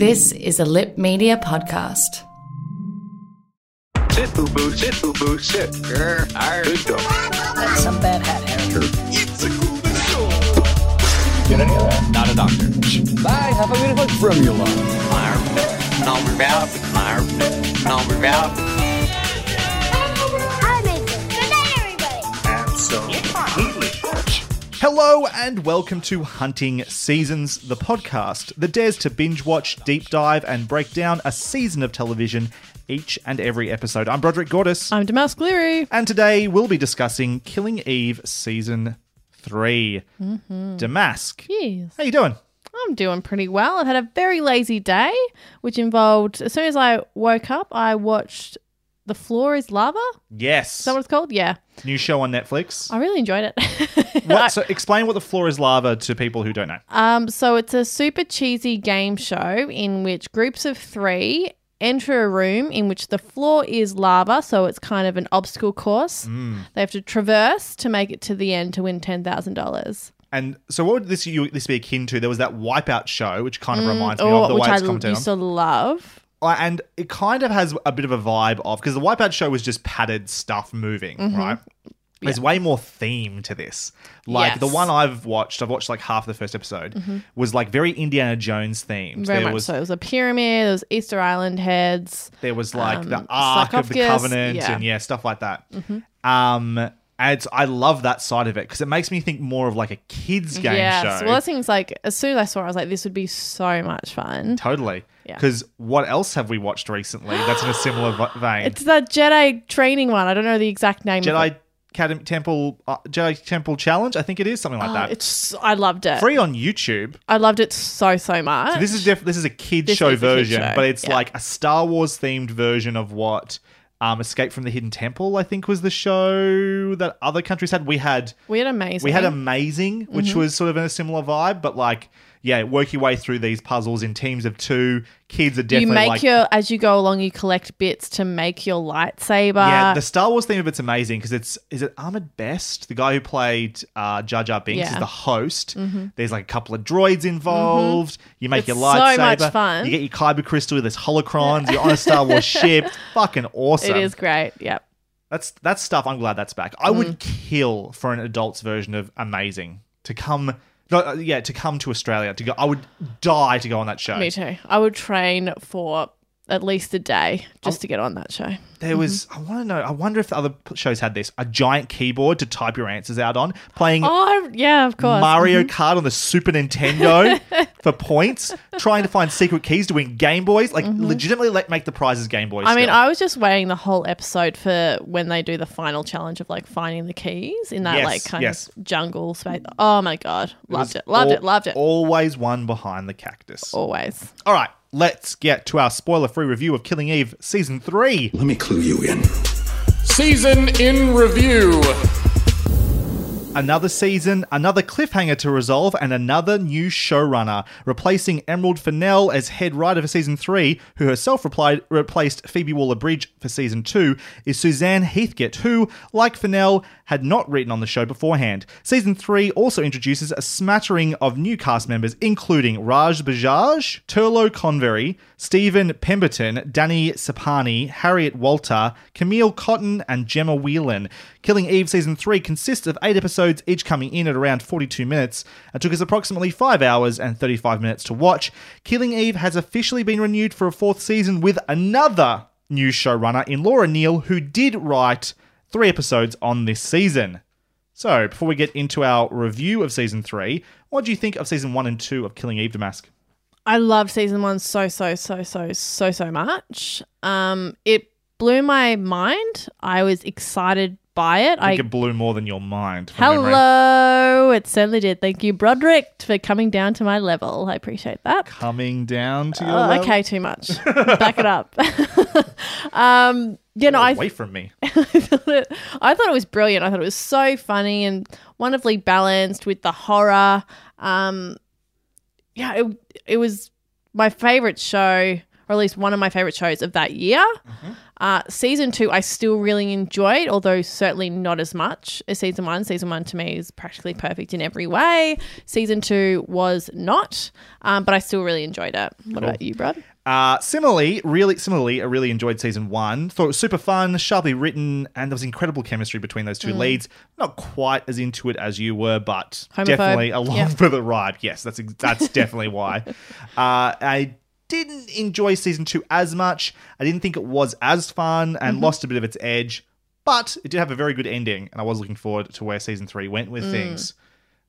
This is a Lip Media podcast. Sit, boo boo, sit, boo boo, sit. Grr, arr. Good dog. That's some bad hat hair. Get any of that? Not a doctor. Bye, have a beautiful formula. Absolutely. Hello and welcome to Hunting Seasons, the podcast that dares to binge watch, deep dive, and break down a season of television each and every episode. I'm Broderick Gordis, I'm Damask Cleary. and today we'll be discussing Killing Eve season 3 mm-hmm. Damask. Yes. How you doing? I'm doing pretty well. I've had a very lazy day, which involved, as soon as I woke up, I watched The Floor is Lava. Yes. Is that what it's called? Yeah. New show on Netflix. I really enjoyed it. What, so explain what the floor is lava to people who don't know. um, so it's a super cheesy game show in which groups of three enter a room in which the floor is lava, so it's kind of an obstacle course. Mm. They have to traverse to make it to the end to win $10,000. And so, what would this you, this be akin to? There was that Wipeout show, which kind of reminds me Or, of the way I it's commented on. used to love. And it kind of has a bit of a vibe of because the Wipeout show was just padded stuff moving, Mm-hmm. right? There's way more theme to this. Like the one I've watched, I've watched like half the first episode, was like very Indiana Jones themed. Very there much was so. It was a pyramid. There was Easter Island heads. there was like the Um, Ark of the Covenant yeah. Mm-hmm. and yeah, stuff like that. Um, and I love that side of it because it makes me think more of like a kids game yes. show. Well, those seems like as soon as I saw, it, I was like, this would be so much fun. Totally. Yeah. Because what else have we watched recently that's in a similar vein? It's that Jedi training one. I don't know the exact name. of Jedi it. Academy Temple uh, Jedi Temple Challenge, I think it is something like Oh, that. it's I loved it. free on YouTube. I loved it so so much. This is diff- this is a kids This show kid version, show, but it's yeah. like a Star Wars themed version of what um, Escape from the Hidden Temple, I think, was the show that other countries had. We had we had amazing. we had Amazing, which Mm-hmm. was sort of in a similar vibe, but like yeah, work your way through these puzzles in teams of two. Kids are definitely You make like your as you go along. You collect bits to make your lightsaber. Yeah, the Star Wars theme of it's amazing because it's is it Ahmed Best, the guy who played uh, Jar Jar Binks, Yeah. Mm-hmm. is the host. There's like a couple of droids involved. You make It's your so lightsaber. much fun. You get your kyber crystal. There's holocrons. You're on a Star Wars ship. It's fucking awesome. it is great. Yep. That's that's stuff. I'm glad that's back. I would kill for an adult's version of Amazing to come. No, uh, yeah, to come to Australia to go. I would die to go on that show. Me too. I would train for at least a day just to get on that show. There was. Mm-hmm. I want to know. I wonder if the other shows had this. A giant keyboard to type your answers out on. Playing Oh yeah, of course. Mario Kart on the Super Nintendo for points, trying to find secret keys to win Game Boys. Like, legitimately, let make the prizes Game Boys. Mm-hmm. I mean. I was just waiting the whole episode for when they do the final challenge of like finding the keys in that Yes, like kind yes. of jungle space. Oh my god, loved was it, loved al- it, loved it. Always one behind the cactus. Always. All right, let's get to our spoiler-free review of Killing Eve season three. Let me clue you in. Season in review. Another season, another cliffhanger to resolve, and another new showrunner. Replacing Emerald Fennell as head writer for season 3, who herself replied, replaced Phoebe Waller Bridge for season 2, is Suzanne Heathcote, who, like Fennell, had not written on the show beforehand. Season 3 also introduces a smattering of new cast members, including Raj Bajaj, Turlough Convery, Stephen Pemberton, Danny Sapani, Harriet Walter, Camille Cottin, and Gemma Whelan. Killing Eve season 3 consists of 8 episodes, each coming in at around 42 minutes, and took us approximately 5 hours and 35 minutes to watch. Killing Eve has officially been renewed for a fourth season with another new showrunner in Laura Neal, who did write 3 episodes on this season. So, before we get into our review of season 3, what do you think of season 1 and 2 of Killing Eve Damask? I love season one so so so so so so much. Um, it blew my mind. I was excited by it. I I think it blew more than your mind. from memory. Hello, it certainly did. Thank you, Broderick, for coming down to my level. I appreciate that. Coming down to your Oh, level. okay, too much. Back it up. um, you know, I away from me. I thought it, I thought it was brilliant. I thought it was so funny and wonderfully balanced with the horror. Um, yeah, it, it was my favorite show, or at least one of my favorite shows of that year. Uh, season two, I still really enjoyed, although certainly not as much as season one. Season one to me is practically perfect in every way. Season two was not, um, but I still really enjoyed it. What about you, Brad? Uh, similarly, really similarly, I really enjoyed season one. Thought it was super fun, sharply written, and there was incredible chemistry between those two leads. Not quite as into it as you were, but Homophobe. definitely along Yeah. for the ride. Yes, that's that's definitely why. Uh, I didn't enjoy season two as much. I didn't think it was as fun and mm-hmm. lost a bit of its edge, but it did have a very good ending, and I was looking forward to where season three went with mm. things.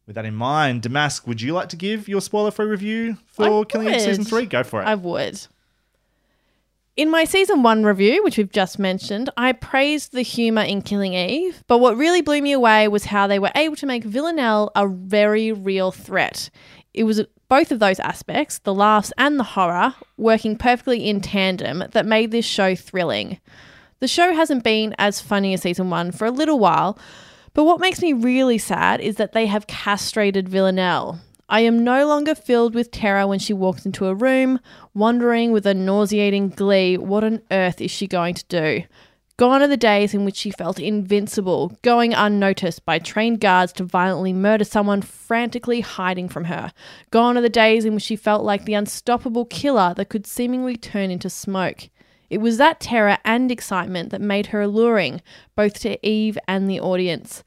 With that in mind, Damask, would you like to give your spoiler-free review for I Killing Eve season three? Go for it. I would. In my season one review, which we've just mentioned, I praised the humour in Killing Eve, but what really blew me away was how they were able to make Villanelle a very real threat. It was both of those aspects, the laughs and the horror, working perfectly in tandem that made this show thrilling. The show hasn't been as funny as season one for a little while, but what makes me really sad is that they have castrated Villanelle. I am no longer filled with terror when she walks into a room, wondering with a nauseating glee what on earth is she going to do. Gone are the days in which she felt invincible, going unnoticed by trained guards to violently murder someone frantically hiding from her. Gone are the days in which she felt like the unstoppable killer that could seemingly turn into smoke. It was that terror and excitement that made her alluring, both to Eve and the audience.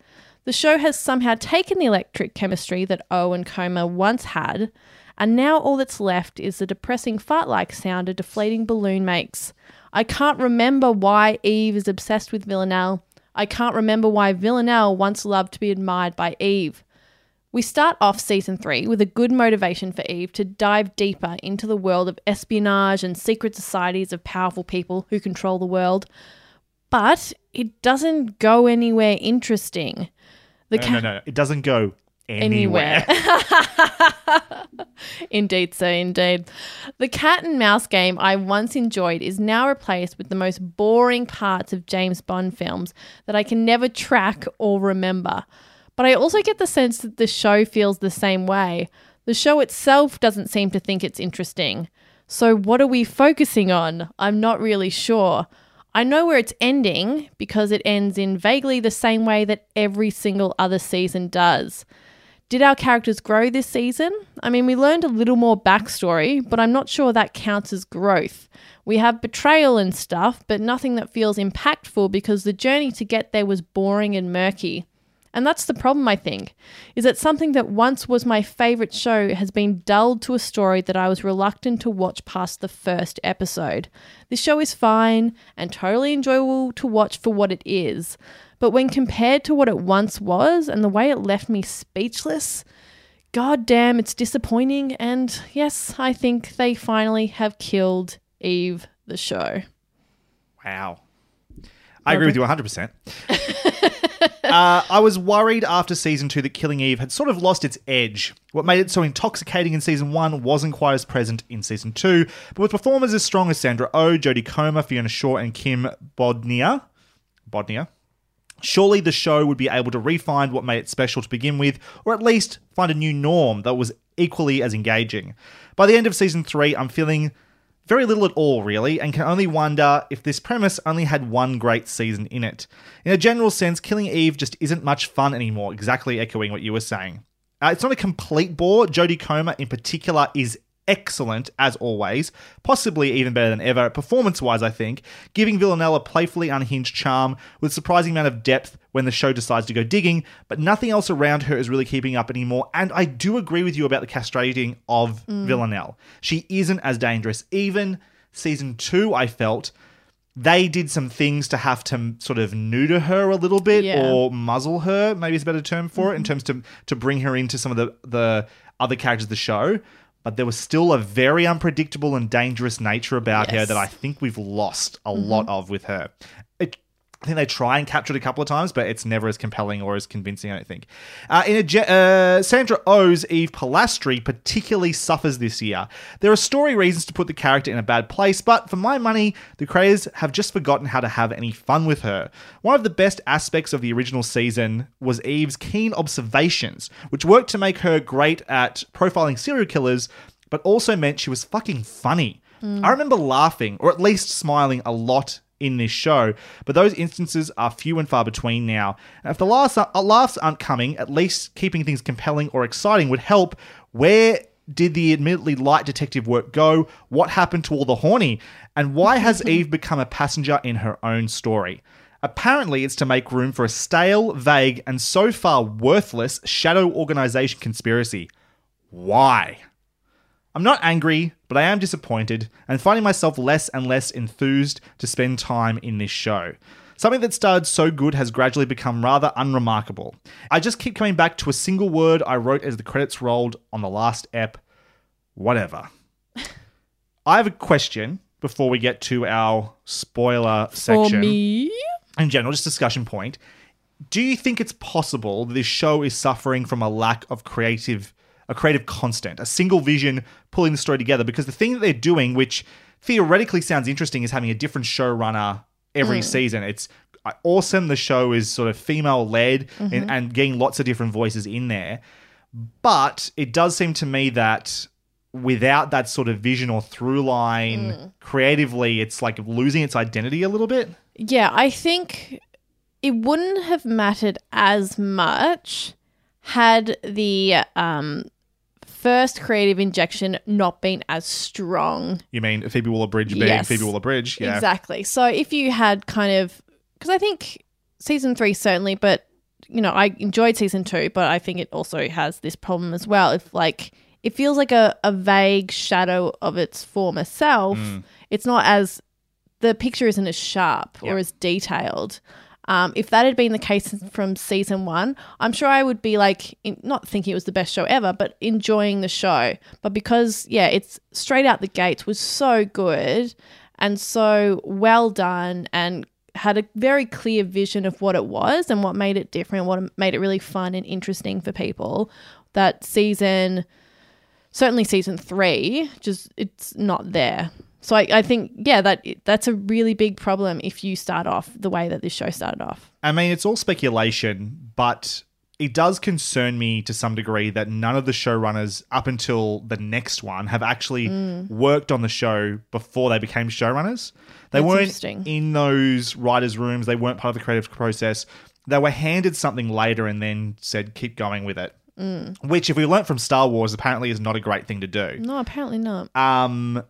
The show has somehow taken the electric chemistry that O and Comer once had, and now all that's left is the depressing fart like sound a deflating balloon makes. I can't remember why Eve is obsessed with Villanelle. I can't remember why Villanelle once loved to be admired by Eve. We start off season three with a good motivation for Eve to dive deeper into the world of espionage and secret societies of powerful people who control the world. But it doesn't go anywhere interesting. The No, ca- no, no. It doesn't go anywhere. indeed, sir, indeed. The cat and mouse game I once enjoyed is now replaced with the most boring parts of James Bond films that I can never track or remember. But I also get the sense that the show feels the same way. The show itself doesn't seem to think it's interesting. So, what are we focusing on? I'm not really sure. I know where it's ending because it ends in vaguely the same way that every single other season does. Did our characters grow this season? I mean, we learned a little more backstory, but I'm not sure that counts as growth. We have betrayal and stuff, but nothing that feels impactful because the journey to get there was boring and murky. And that's the problem, I think, is that something that once was my favourite show has been dulled to a story that I was reluctant to watch past the first episode. This show is fine and totally enjoyable to watch for what it is, but when compared to what it once was and the way it left me speechless, god damn, it's disappointing. And yes, I think they finally have killed Eve the show. Wow. I agree with you 100%. uh, I was worried after season two that Killing Eve had sort of lost its edge. What made it so intoxicating in season one wasn't quite as present in season two, but with performers as strong as Sandra Oh, Jodie Comer, Fiona Shaw, and Kim Bodnia, Bodnia, surely the show would be able to refine what made it special to begin with, or at least find a new norm that was equally as engaging. By the end of season three, I'm feeling very little at all, really, and can only wonder if this premise only had one great season in it. In a general sense, Killing Eve just isn't much fun anymore, exactly echoing what you were saying. Uh, it's not a complete bore. Jodie Comer, in particular, is excellent as always, possibly even better than ever, performance wise, I think, giving Villanelle a playfully unhinged charm with surprising amount of depth when the show decides to go digging, but nothing else around her is really keeping up anymore. And I do agree with you about the castrating of mm. Villanelle. She isn't as dangerous. Even season two, I felt. They did some things to have to sort of neuter her a little bit Yeah. or muzzle her, maybe is a better term for it, in mm-hmm. terms to to bring her into some of the the other characters of the show. But there was still a very unpredictable and dangerous nature about her that I think we've lost a lot mm-hmm. of with her. It, I think they try and capture it a couple of times, but it's never as compelling or as convincing, I don't think. Uh, in a uh, Sandra Oh's Eve Polastri particularly suffers this year. There are story reasons to put the character in a bad place, but for my money, the creators have just forgotten how to have any fun with her. One of the best aspects of the original season was Eve's keen observations, which worked to make her great at profiling serial killers, but also meant she was fucking funny. I remember laughing, or at least smiling, a lot in this show, but those instances are few and far between now. And if the laughs, uh, laughs aren't coming, at least keeping things compelling or exciting would help. Where did the admittedly light detective work go? What happened to all the horny? And why has Eve become a passenger in her own story? Apparently, it's to make room for a stale, vague, and so far worthless shadow organization conspiracy. Why? I'm not angry, but I am disappointed and finding myself less and less enthused to spend time in this show. Something that started so good has gradually become rather unremarkable. I just keep coming back to a single word I wrote as the credits rolled on the last ep. Whatever. I have a question before we get to our spoiler section. For me, in general, just discussion point. Do you think it's possible that this show is suffering from a lack of creative, a creative constant, a single vision pulling the story together? Because the thing that they're doing, which theoretically sounds interesting, is having a different showrunner every season. It's uh, awesome. The show is sort of female led and, and getting lots of different voices in there. But it does seem to me that without that sort of vision or through line creatively, it's like losing its identity a little bit. yeah, I think it wouldn't have mattered as much had the um, first creative injection not been as strong. You mean Phoebe Waller Bridge being Yes. Phoebe Waller Bridge? Yeah. Exactly. So if you had kind of, because I think season three certainly, but you know, I enjoyed season two, but I think it also has this problem as well. If like it feels like a, a vague shadow of its former self, Mm. it's not as the picture isn't as sharp Yeah. or as detailed. Um, if that had been the case from season one, I'm sure I would be like, in, not thinking it was the best show ever, but enjoying the show. But because, yeah, it's straight out the gates was so good and so well done and had a very clear vision of what it was and what made it different, what made it really fun and interesting for people. That season, certainly season three, just it's not there. So I, I think, yeah, that that's a really big problem if you start off the way that this show started off. I mean, it's all speculation, but it does concern me to some degree that none of the showrunners up until the next one have actually Mm. worked on the show before they became showrunners. They That's weren't in those writers' rooms, they weren't part of the creative process. They were handed something later and then said, keep going with it. Mm. Which, if we learnt from Star Wars, apparently is not a great thing to do. No, apparently not. Um,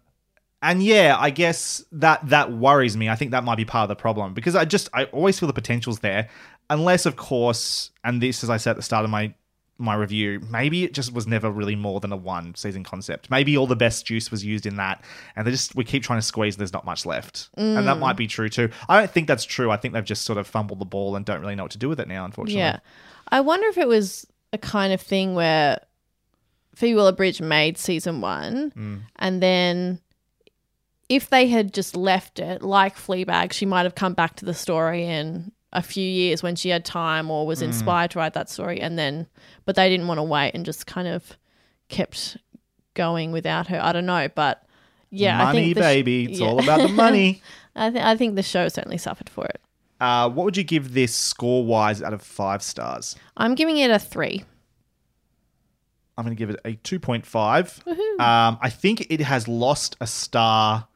and yeah, I guess that that worries me. I think that might be part of the problem because I just I always feel the potential's there, unless of course, and this as I said at the start of my my review, maybe it just was never really more than a one season concept. Maybe all the best juice was used in that, and they just we keep trying to squeeze. There's not much left, and that might be true too. I don't think that's true. I think they've just sort of fumbled the ball and don't really know what to do with it now. Unfortunately, Yeah. I wonder if it was a kind of thing where Phoebe Waller Bridge made season one Mm. and then if they had just left it like Fleabag, she might have come back to the story in a few years when she had time or Mm. was inspired to write that story and then but they didn't want to wait and just kind of kept going without her. I don't know, but yeah, I money, think the sh- baby. it's yeah. all about the money. I, th- I think the show certainly suffered for it. Uh, what would you give this score wise out of five stars? I'm giving it a three. I'm going to give it a 2.5. Um, I think it has lost a star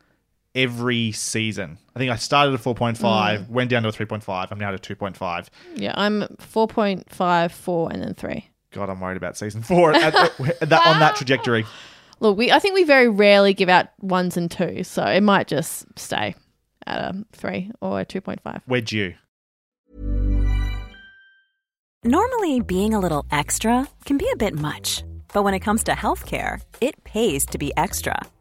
every season. I think I started at 4.5, mm. went down to a 3.5. I'm now at a 2.5. Yeah, I'm 4.5, 4, and then 3. God, I'm worried about season four at, at that, on that trajectory. Look, we I think we very rarely give out ones and twos, so it might just stay at a 3 or a 2.5. We're due. Normally, being a little extra can be a bit much, but when it comes to healthcare, it pays to be extra.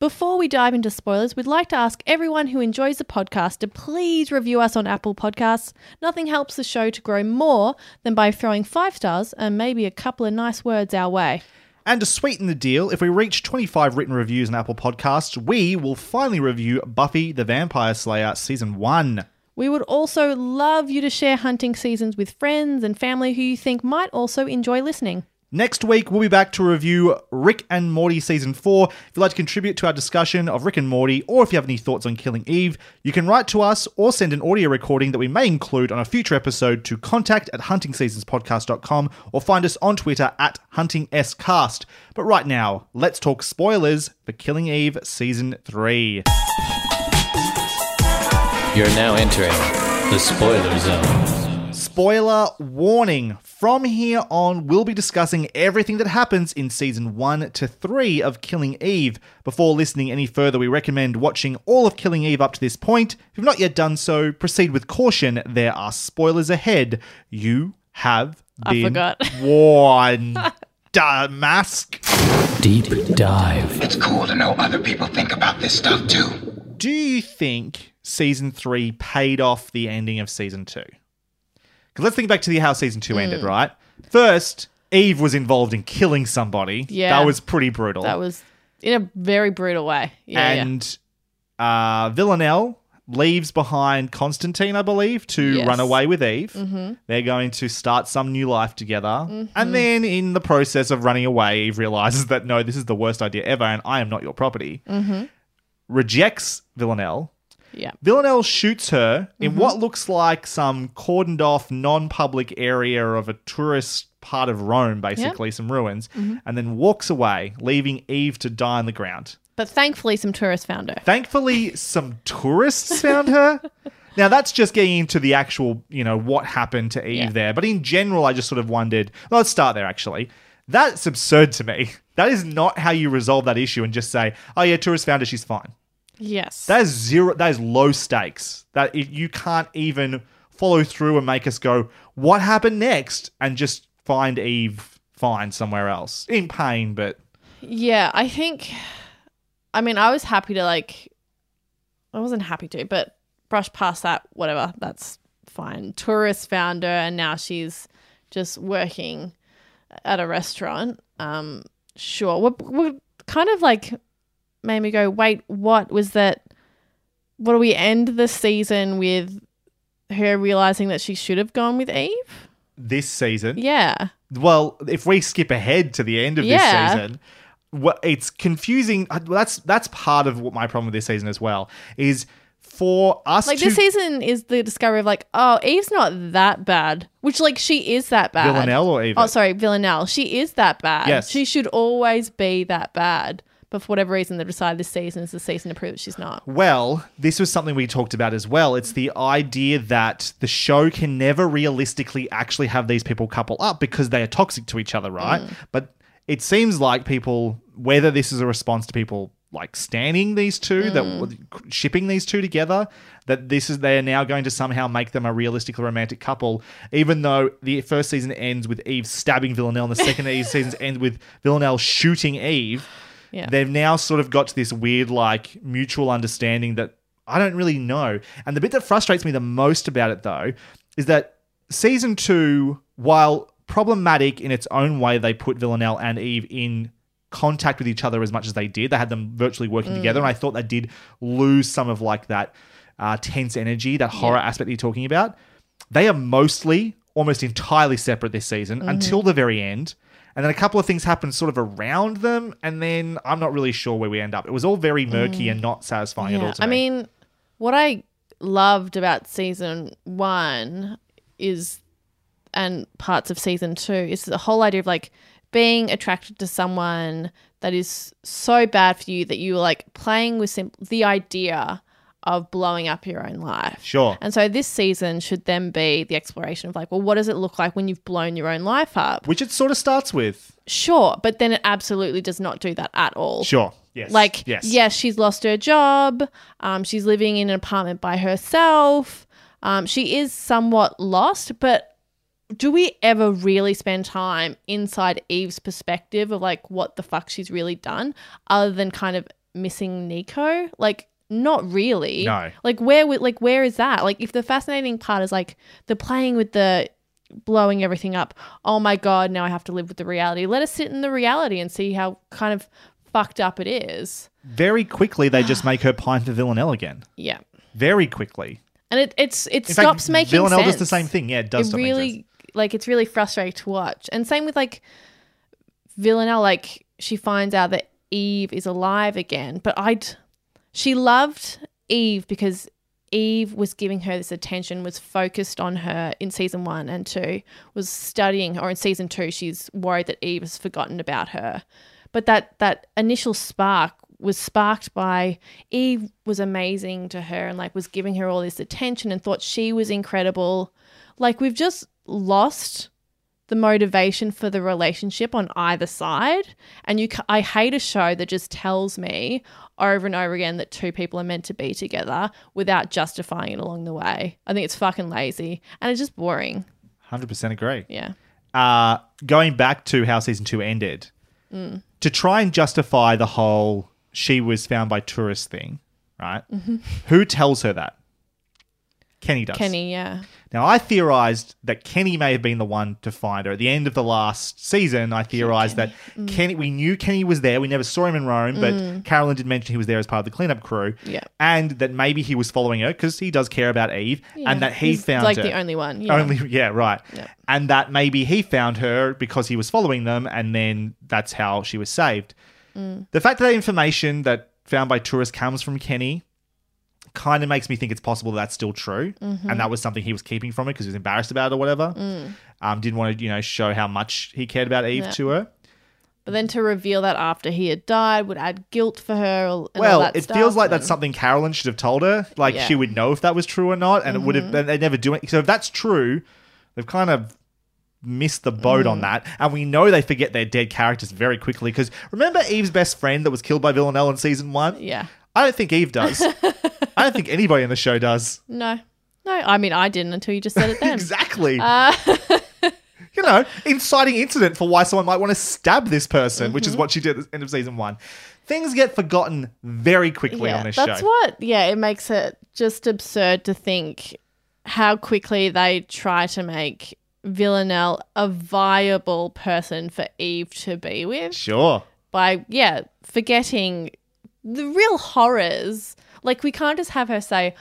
Before we dive into spoilers, we'd like to ask everyone who enjoys the podcast to please review us on Apple Podcasts. Nothing helps the show to grow more than by throwing five stars and maybe a couple of nice words our way. And to sweeten the deal, if we reach 25 written reviews on Apple Podcasts, we will finally review Buffy the Vampire Slayer Season 1. We would also love you to share hunting seasons with friends and family who you think might also enjoy listening. Next week, we'll be back to review Rick and Morty Season 4. If you'd like to contribute to our discussion of Rick and Morty, or if you have any thoughts on Killing Eve, you can write to us or send an audio recording that we may include on a future episode to contact at huntingseasonspodcast.com or find us on Twitter at huntingscast. But right now, let's talk spoilers for Killing Eve Season 3. You're now entering the spoiler zone. Spoiler warning. From here on, we'll be discussing everything that happens in season 1 to 3 of Killing Eve. Before listening any further, we recommend watching all of Killing Eve up to this point. If you've not yet done so, proceed with caution. There are spoilers ahead. You have I been forgot. warned. Duh, mask. Deep dive. It's cool to know other people think about this stuff too. Do you think season 3 paid off the ending of season 2? Because let's think back to the how season 2 ended, Hmm. right? First, Eve was involved in killing somebody. Yeah. That was pretty brutal. That was in a very brutal way. Yeah, and uh, Villanelle leaves behind Constantine, I believe, to Yes. run away with Eve. Mhm. They're going to start some new life together. Mhm. And then, in the process of running away, Eve realizes that no, this is the worst idea ever, and I am not your property. Mhm. Rejects Villanelle. Yeah. Villanelle shoots her in Mhm. what looks like some cordoned off, non public area of a tourist part of Rome, basically, some ruins, Mhm. and then walks away, leaving Eve to die on the ground. But thankfully, some tourists found her. Thankfully, some tourists found her. Now that's just getting into the actual, you know, what happened to Eve Yeah. there. But in general, I just sort of wondered. Well, let's start there. Actually, that's absurd to me. That is not how you resolve that issue and just say, "Oh yeah, tourists found her. She's fine." Yes. That is zero. That is low stakes. That it, you can't even follow through and make us go, "What happened next?" and just find Eve fine somewhere else in pain, but Yeah, I think. I mean, I was happy to like. I wasn't happy to, but brush past that. Whatever, that's fine. Tourists found her, and now she's just working at a restaurant. Um, sure. we're kind of like made me go, wait, what was that? What do we end the season with? Her realizing that she should have gone with Eve. this season, Yeah. Well, if we skip ahead to the end of Yeah. this season, what it's confusing. uh, That's that's part of what my problem with this season as well is for us Like to this season is the discovery of like, oh, Eve's not that bad. Which like she is that bad. Villanelle or Eve? Oh, sorry, Villanelle. She is that bad. Yes. She should always be that bad. But for whatever reason, they decided this season is the season to prove that she's not. Well, this was something we talked about as well. It's the idea that the show can never realistically actually have these people couple up because they are toxic to each other, right? Mm. But it seems like people, whether this is a response to people like standing these two, that Mm. shipping these two together, that this is they are now going to somehow make them a realistically romantic couple, even though the first season ends with Eve stabbing Villanelle, and the second season ends with Villanelle shooting Eve Yeah. they've now sort of got to this weird like mutual understanding that I don't really know. And the bit that frustrates me the most about it though is that season 2 while problematic in its own way they put Villanelle and Eve in contact with each other as much as they did. They had them virtually working Mm. together and I thought they did lose some of like that uh, tense energy, that horror aspect that you're talking about, they are mostly almost entirely separate this season Mm-hmm. until the very end. And then a couple of things happen sort of around them, and then I'm not really sure where we end up. It was all very murky mm. and not satisfying at all to me. I me. mean, what I loved about season one is, and parts of season two, is the whole idea of like being attracted to someone that is so bad for you that you were like playing with sim- the idea of blowing up your own life. Sure. And so this season should then be the exploration of like, well, what does it look like when you've blown your own life up? Which it sort of starts with. Sure, but then it absolutely does not do that at all. Sure. Yes. Like, yes. yes, she's lost her job. Um, she's living in an apartment by herself. Um, she is somewhat lost, but do we ever really spend time inside Eve's perspective of like what the fuck she's really done, other than kind of missing Nico? Like, not really. No. Like, where? would- Like, where is that? Like, if the fascinating part is like the playing with the blowing everything up. Oh my god! Now I have to live with the reality. Let us sit in the reality and see how kind of fucked up it is. Very quickly, they just make her pine for Villanelle again. Yeah. Very quickly. And it it's it In stops fact, making Villanelle sense. does the same thing. Yeah, it does It stop making really sense. like it's really frustrating to watch. And same with like Villanelle, like she finds out that Eve is alive again. But I'd she loved Eve because Eve was giving her this attention, was focused on her in season one and two, was studying, or in season two, she's worried that Eve has forgotten about her. But that that initial spark was sparked by Eve was amazing to her and like was giving her all this attention and thought she was incredible. Like we've just lost the motivation for the relationship on either side and you, I hate a show that just tells me over and over again that two people are meant to be together without justifying it along the way. I think it's fucking lazy and it's just boring. 100% agree. Yeah. Uh, going back to how season two ended, to try and justify the whole she was found by tourists thing, right? Who tells her that? Kenny does. Kenny, yeah. Now, I theorized that Kenny may have been the one to find her. At the end of the last season, I theorized that Mm. Kenny, we knew Kenny was there. We never saw him in Rome, but Carolyn did mention he was there as part of the cleanup crew. Yeah. And that maybe he was following her because he does care about Eve Yeah. and that he found her. He's found like her. the only one. Yeah. Only, yeah, right. Yeah. And that maybe he found her because he was following them, and then that's how she was saved. Mm. The fact that that information that found by tourists comes from Kenny kind of makes me think it's possible that's still true, Mm-hmm. and that was something he was keeping from her because he was embarrassed about it or whatever. Um, didn't want to, you know, show how much he cared about Eve Mm. Yeah. to her. But then to reveal that after he had died would add guilt for her. And all well, that it stuff, feels like that's something Carolyn should have told her. Like Yeah. Mm-hmm. she would know if that was true or not, and it would have. and They never do it. So if that's true, they've kind of missed the boat Mm. on that. And we know they forget their dead characters very quickly. Because remember Eve's best friend that was killed by Villanelle in season one? Yeah. I don't think Eve does. I don't think anybody in the show does. No. No, I mean, I didn't until you just said it then. exactly. Uh, you know, inciting incident for why someone might want to stab this person, which Mm-hmm. is what she did at the end of season one. Things get forgotten very quickly yeah, on this show. that's show. what, yeah, it makes it just absurd to think how quickly they try to make Villanelle a viable person for Eve to be with Sure. by, yeah, forgetting the real horrors. Like, we can't just have her say,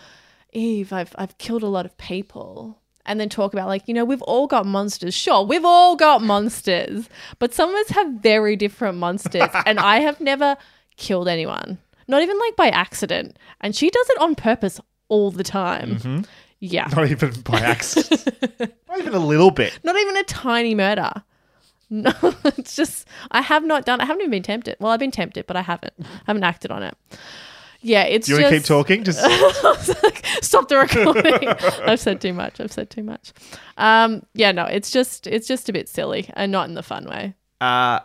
Eve, I've, I've killed a lot of people. And then talk about, like, you know, we've all got monsters. Sure, we've all got monsters, but some of us have very different monsters. and I have never killed anyone, not even like by accident. And she does it on purpose all the time. Mm-hmm. Yeah. Not even by accident. Not even a little bit. Not even a tiny murder. No, it's just I have not done. I haven't even been tempted. Well, I've been tempted, but I haven't. I haven't acted on it. Yeah, it's You just. want to keep talking? Just Stop the recording. I've said too much. I've said too much. Um, yeah, no, it's just it's just a bit silly and not in the fun way. uh,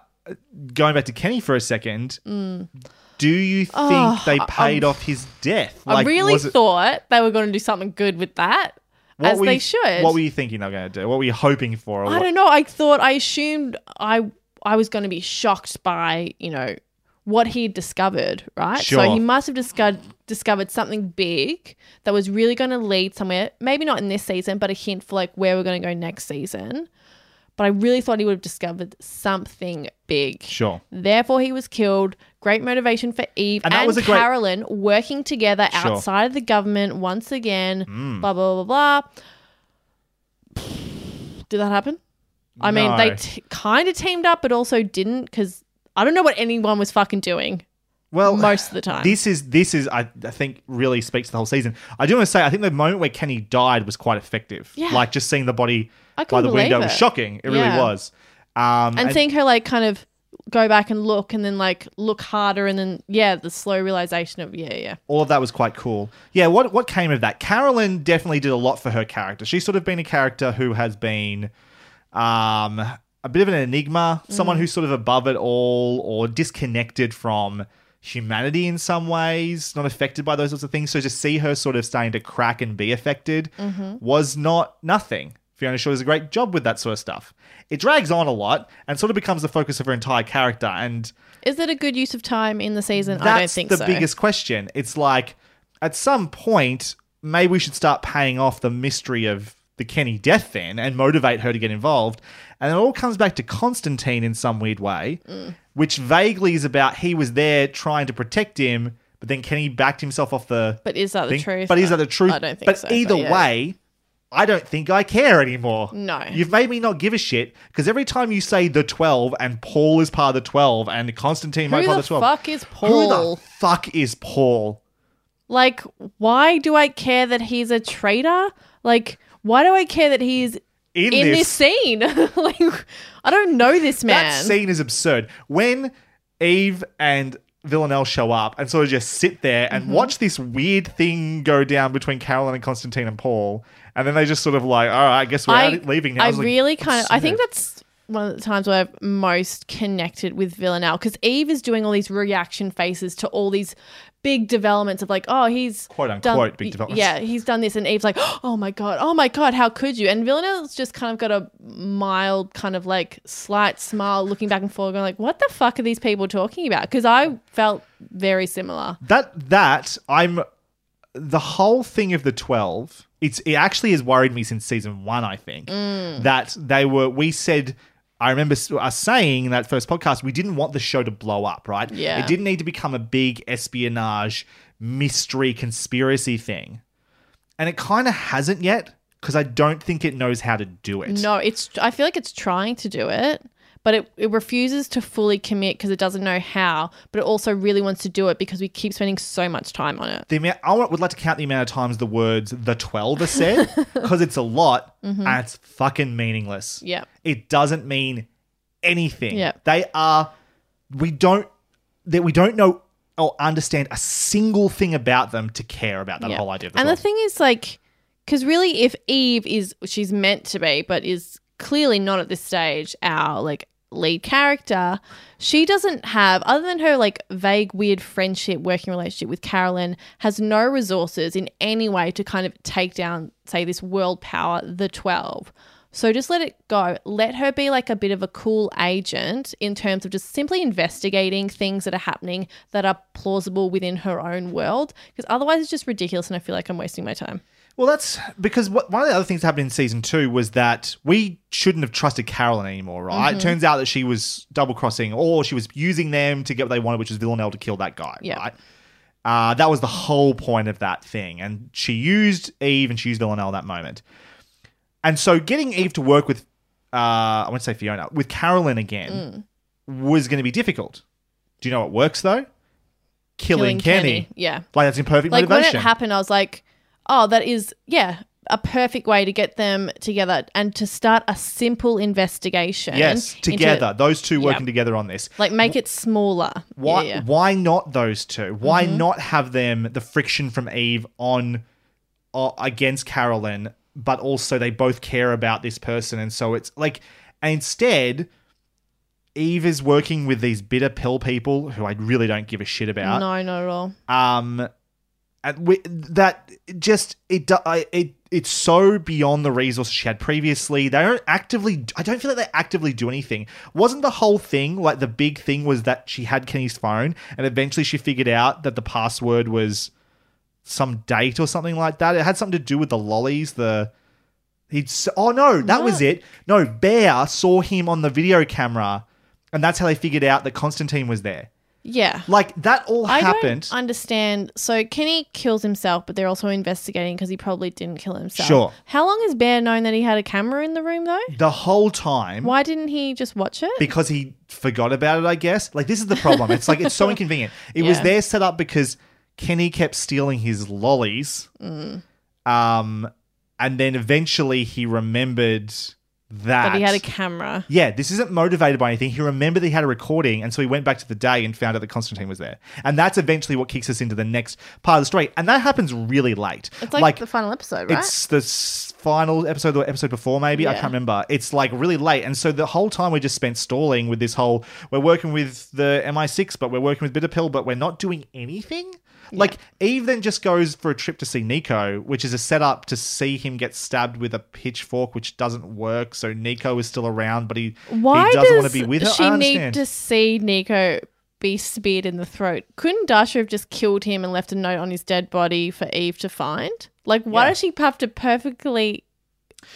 going back to Kenny for a second. Do you think Mm. Oh, they paid I'm- off his death? I really it- thought they were going to do something good with that, what as were they you- should. What were you thinking they were going to do? What were you hoping for? I what- don't know. I thought I assumed I I was going to be shocked by you know what he discovered, right? Sure. So he must have discovered discovered something big that was really going to lead somewhere. Maybe not in this season, but a hint for like where we're going to go next season. But I really thought he would have discovered something big. Sure. Therefore, he was killed. Great motivation for Eve And and, was a great- Carolyn working together Sure. Mm. outside of the government once again. Blah, blah, blah, blah. Did that happen? I mean, they t- kind of teamed up, but also didn't because I don't know what anyone was fucking doing Well, most of the time. This is this is I, I think really speaks to the whole season. I do want to say I think the moment where Kenny died was quite effective. Yeah. Like just seeing the body I by couldn't the window believe was it. shocking. It really was. Um, and, seeing her like kind of go back and look and then like look harder and then yeah the slow realization of yeah yeah all of that was quite cool. Yeah, what what came of that? Carolyn definitely did a lot for her character. She's sort of been a character who has been um a bit of an enigma, someone Mm. who's sort of above it all or disconnected from humanity in some ways, not affected by those sorts of things. So to see her sort of starting to crack and be affected Mm-hmm. was not nothing. Fiona Shaw does a great job with that sort of stuff. It drags on a lot and sort of becomes the focus of her entire character and is it a good use of time in the season i don't think so. That's the so biggest question. It's like at some point, maybe we should start paying off the mystery of the Kenny death then and motivate her to get involved. And it all comes back to Constantine in some weird way, Mm. Which vaguely is about he was there trying to protect him, but then Kenny backed himself off the but is that the truth But is that the truth? i don't think but so either yeah. way, I don't think I care anymore. No. You've made me not give a shit because every time you say the 12 and Paul is part of the 12 and Constantine might be who part the of the 12. fuck is Paul? Who the fuck is Paul? like why do i care that he's a traitor like why do i care that he's In in, this- this, scene like i don't know this man That scene is absurd. When Eve and Villanelle show up and sort of just sit there Mm-hmm. and watch this weird thing go down between Carolyn and Constantine and Paul, and then they just sort of like, all right, I guess we're out leaving now. I, was like, really kind of. I think that's one of the times where I've most connected with Villanelle because Eve is doing all these reaction faces to all these big developments of like, oh, he's Quote, unquote, done, big developments. Yeah, he's done this, and Eve's like, oh my god, oh my god, how could you? And Villanelle's just kind of got a mild, kind of like slight smile, looking back and forth, going like, what the fuck are these people talking about? Because I felt very similar. that that I'm the whole thing of the 12 it's it actually has worried me since season 1 I think Mm. that they were we said I remember us uh, saying in that first podcast we didn't want the show to blow up right Yeah. it didn't need to become a big espionage mystery conspiracy thing and it kind of hasn't yet because I don't think it knows how to do it No, it's. I feel like it's trying to do it, but it, it refuses to fully commit because it doesn't know how. But it also really wants to do it because we keep spending so much time on it. the amount, I would like to count the amount of times the words the 12 are said because it's a lot and it's fucking meaningless. Mm-hmm. Yeah. It doesn't mean anything. Yeah. They are we don't that we don't know or understand a single thing about them to care about that Yeah. whole idea of the and 12. the thing is, like, because really, if Eve is she's meant to be, but is clearly not at this stage our like lead character, she doesn't have other than her like vague, weird friendship, working relationship with Carolyn, has no resources in any way to kind of take down, say, this world power, the Twelve. So just let it go. Let her be like a bit of a cool agent in terms of just simply investigating things that are happening that are plausible within her own world. Because otherwise, it's just ridiculous, and I feel like I'm wasting my time. Well, that's because what, one of the other things that happened in season two was that we shouldn't have trusted Carolyn anymore, right? Mm-hmm. It turns out that she was double crossing or she was using them to get what they wanted, which was Villanelle to kill that guy, Yeah. right? Uh, that was the whole point of that thing. And she used Eve and she used Villanelle at that moment. And so getting Eve to work with, uh, I won't say Fiona, with Carolyn again Mm. was going to be difficult. Do you know what works though? Killing, Kenny. Yeah. Like that's in perfect Like when motivation. it happened, I was like, oh, that is, yeah, a perfect way to get them together and to start a simple investigation. yes, into- together. those two working Yep. together on this. Like make it smaller. Why Yeah, yeah. why not those two? Why Mm-hmm. not have them the friction from Eve on uh, against Carolyn, but also they both care about this person and so it's like instead Eve is working with these bitter pill people who I really don't give a shit about. No, not at all. Um and we, that just it it it's so beyond the resources she had previously. They don't actively. I don't feel like they actively do anything. Wasn't the whole thing like the big thing was that she had Kenny's phone, and eventually she figured out that the password was some date or something like that. It had something to do with the lollies. The He'd oh no, that was it. No, Bear saw him on the video camera, and that's how they figured out that Constantine was there. Yeah. Like that all happened. I happened. don't understand. So Kenny kills himself, but they're also investigating because he probably didn't kill himself. Sure. How long has Bear known that he had a camera in the room though? the whole time. Why didn't he just watch it? because he forgot about it, I guess. Like this is the problem. It's like it's so inconvenient. It was Yeah. there set up because Kenny kept stealing his lollies. Mm. Um and then eventually he remembered that But he had a camera. yeah, this isn't motivated by anything. He remembered that he had a recording, and so he went back to the day and found out that Constantine was there. And that's eventually what kicks us into the next part of the story. And that happens really late. It's like, the final episode, right? It's the s- final episode or episode before, maybe. I can't remember. It's like really late. And so the whole time we just spent stalling with this whole we're working with the MI6, but we're working with Bitter Pill, but we're not doing anything. Like Eve then just goes for a trip to see Nico, which is a setup to see him get stabbed with a pitchfork, which doesn't work. So Nico is still around, but he, Why he doesn't does want to be with her. she need to see Nico be speared in the throat? Couldn't Dasha have just killed him and left a note on his dead body for Eve to find? Like, why Yeah. does she have to perfectly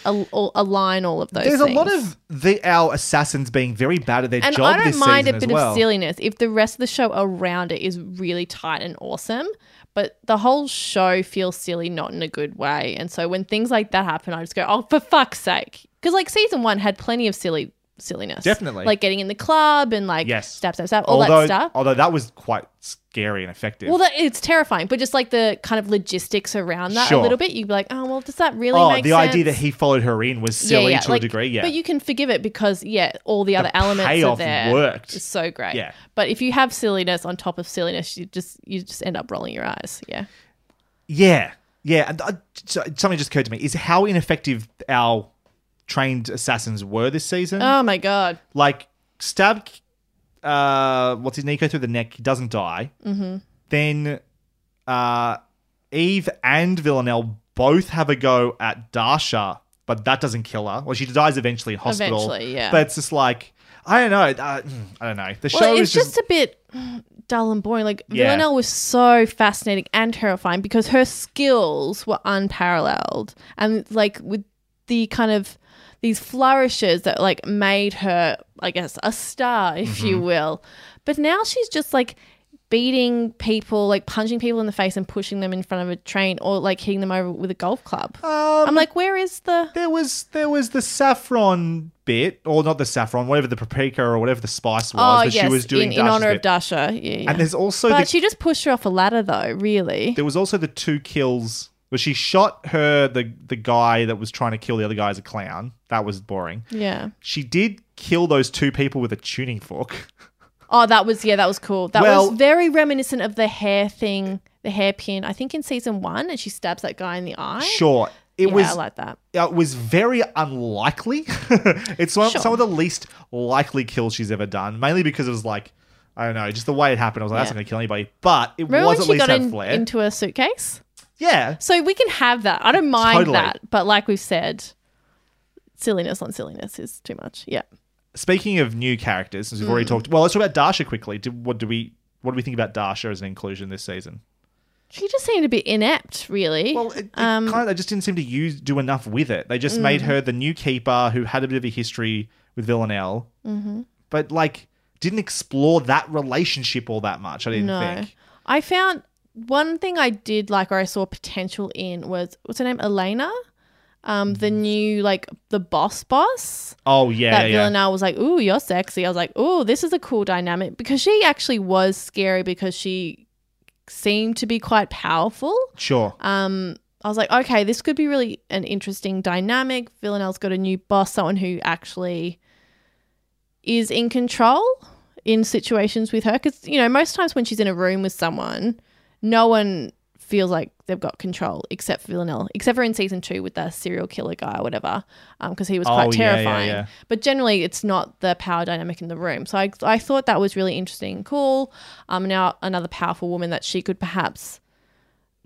al- al- align all of those? There's a lot of the our assassins being very bad at their and job I don't mind a bit well. of silliness if the rest of the show around it is really tight and awesome. But the whole show feels silly, not in a good way. And so when things like that happen, I just go, "Oh, for fuck's sake!" Because like season one had plenty of silly silliness, Definitely. like getting in the club and like Yes. stab, stab, stab, all although, that stuff. although that was quite scary and effective. Well, that, it's terrifying, but just like the kind of logistics around that Sure. a little bit, you'd be like, "Oh, well, does that really oh, make the sense?" idea that he followed her in was silly to like, a degree. Yeah, But you can forgive it because yeah, all the other The elements are payoff there. worked. It's so great. Yeah. But if you have silliness on top of silliness, you just you just end up rolling your eyes. Yeah. yeah, yeah. And uh, so- something just occurred to me is how ineffective our trained assassins were this season. Oh my god. like stab uh what's his Nico through the neck, he doesn't die. Mm-hmm. Then uh Eve and Villanelle both have a go at Dasha, but that doesn't kill her. Well, she dies eventually in hospital. Eventually, yeah. But it's just like I don't know. Uh, mm, I don't know. The show Well, is it's just, a bit dull and boring. Like Yeah. Villanelle was so fascinating and terrifying because her skills were unparalleled, and like with the kind of these flourishes that like made her, I guess, a star, if you Mm-hmm. will. But now she's just like beating people, like punching people in the face and pushing them in front of a train, or like hitting them over with a golf club. Um, I'm like, where is the? there was there was the saffron bit, or not the saffron, whatever the paprika or whatever the spice was Oh that yes, she was doing in, in honor of. Dasha. Yeah, yeah. And there's also but the she just pushed her off a ladder, though. Really. there was also the two kills where she shot her the the guy that was trying to kill the other guy as a clown. That was boring. Yeah. She did kill those two people with a tuning fork. Oh, that was yeah, that was cool. That Well- was very reminiscent of the hair thing, the hairpin. I think in season one, and she stabs that guy in the eye. sure, it yeah, was I like that. it was very unlikely. it's one, Sure. some of the least likely kills she's ever done, mainly because it was like I don't know, just the way it happened. I was like, that's not gonna kill anybody, but it Remember was at she least got in, flair. into a suitcase? yeah, So we can have that. I don't mind Totally. that, but like we've said, silliness on silliness is too much. Yeah. Speaking of new characters, since we've already Mm. talked, well, let's talk about Dasha quickly. Do, what do we what do we think about Dasha as an inclusion this season? She just seemed a bit inept, really. Well, it, it Um, kind of they just didn't seem to use do enough with it. They just Mm. made her the new keeper who had a bit of a history with Villanelle, Mm-hmm. but like didn't explore that relationship all that much. I didn't no. think. I found one thing I did like or I saw potential in was what's her name? Elena? Um, the new like the boss boss. Oh yeah, that yeah, yeah. Villanelle was like, "Ooh, you're sexy." I was like, "Ooh, this is a cool dynamic," because she actually was scary because she seemed to be quite powerful. Sure. Um, I was like, "Okay, this could be really an interesting dynamic." Villanelle's got a new boss, someone who actually is in control in situations with her, because you know most times when she's in a room with someone, no one feels like they've got control except for Villanelle, except for in season two with the serial killer guy or whatever, because he was quite Oh, yeah, yeah, terrifying. yeah. But generally, it's not the power dynamic in the room. So I, I thought that was really interesting and cool. Um, now another powerful woman that she could perhaps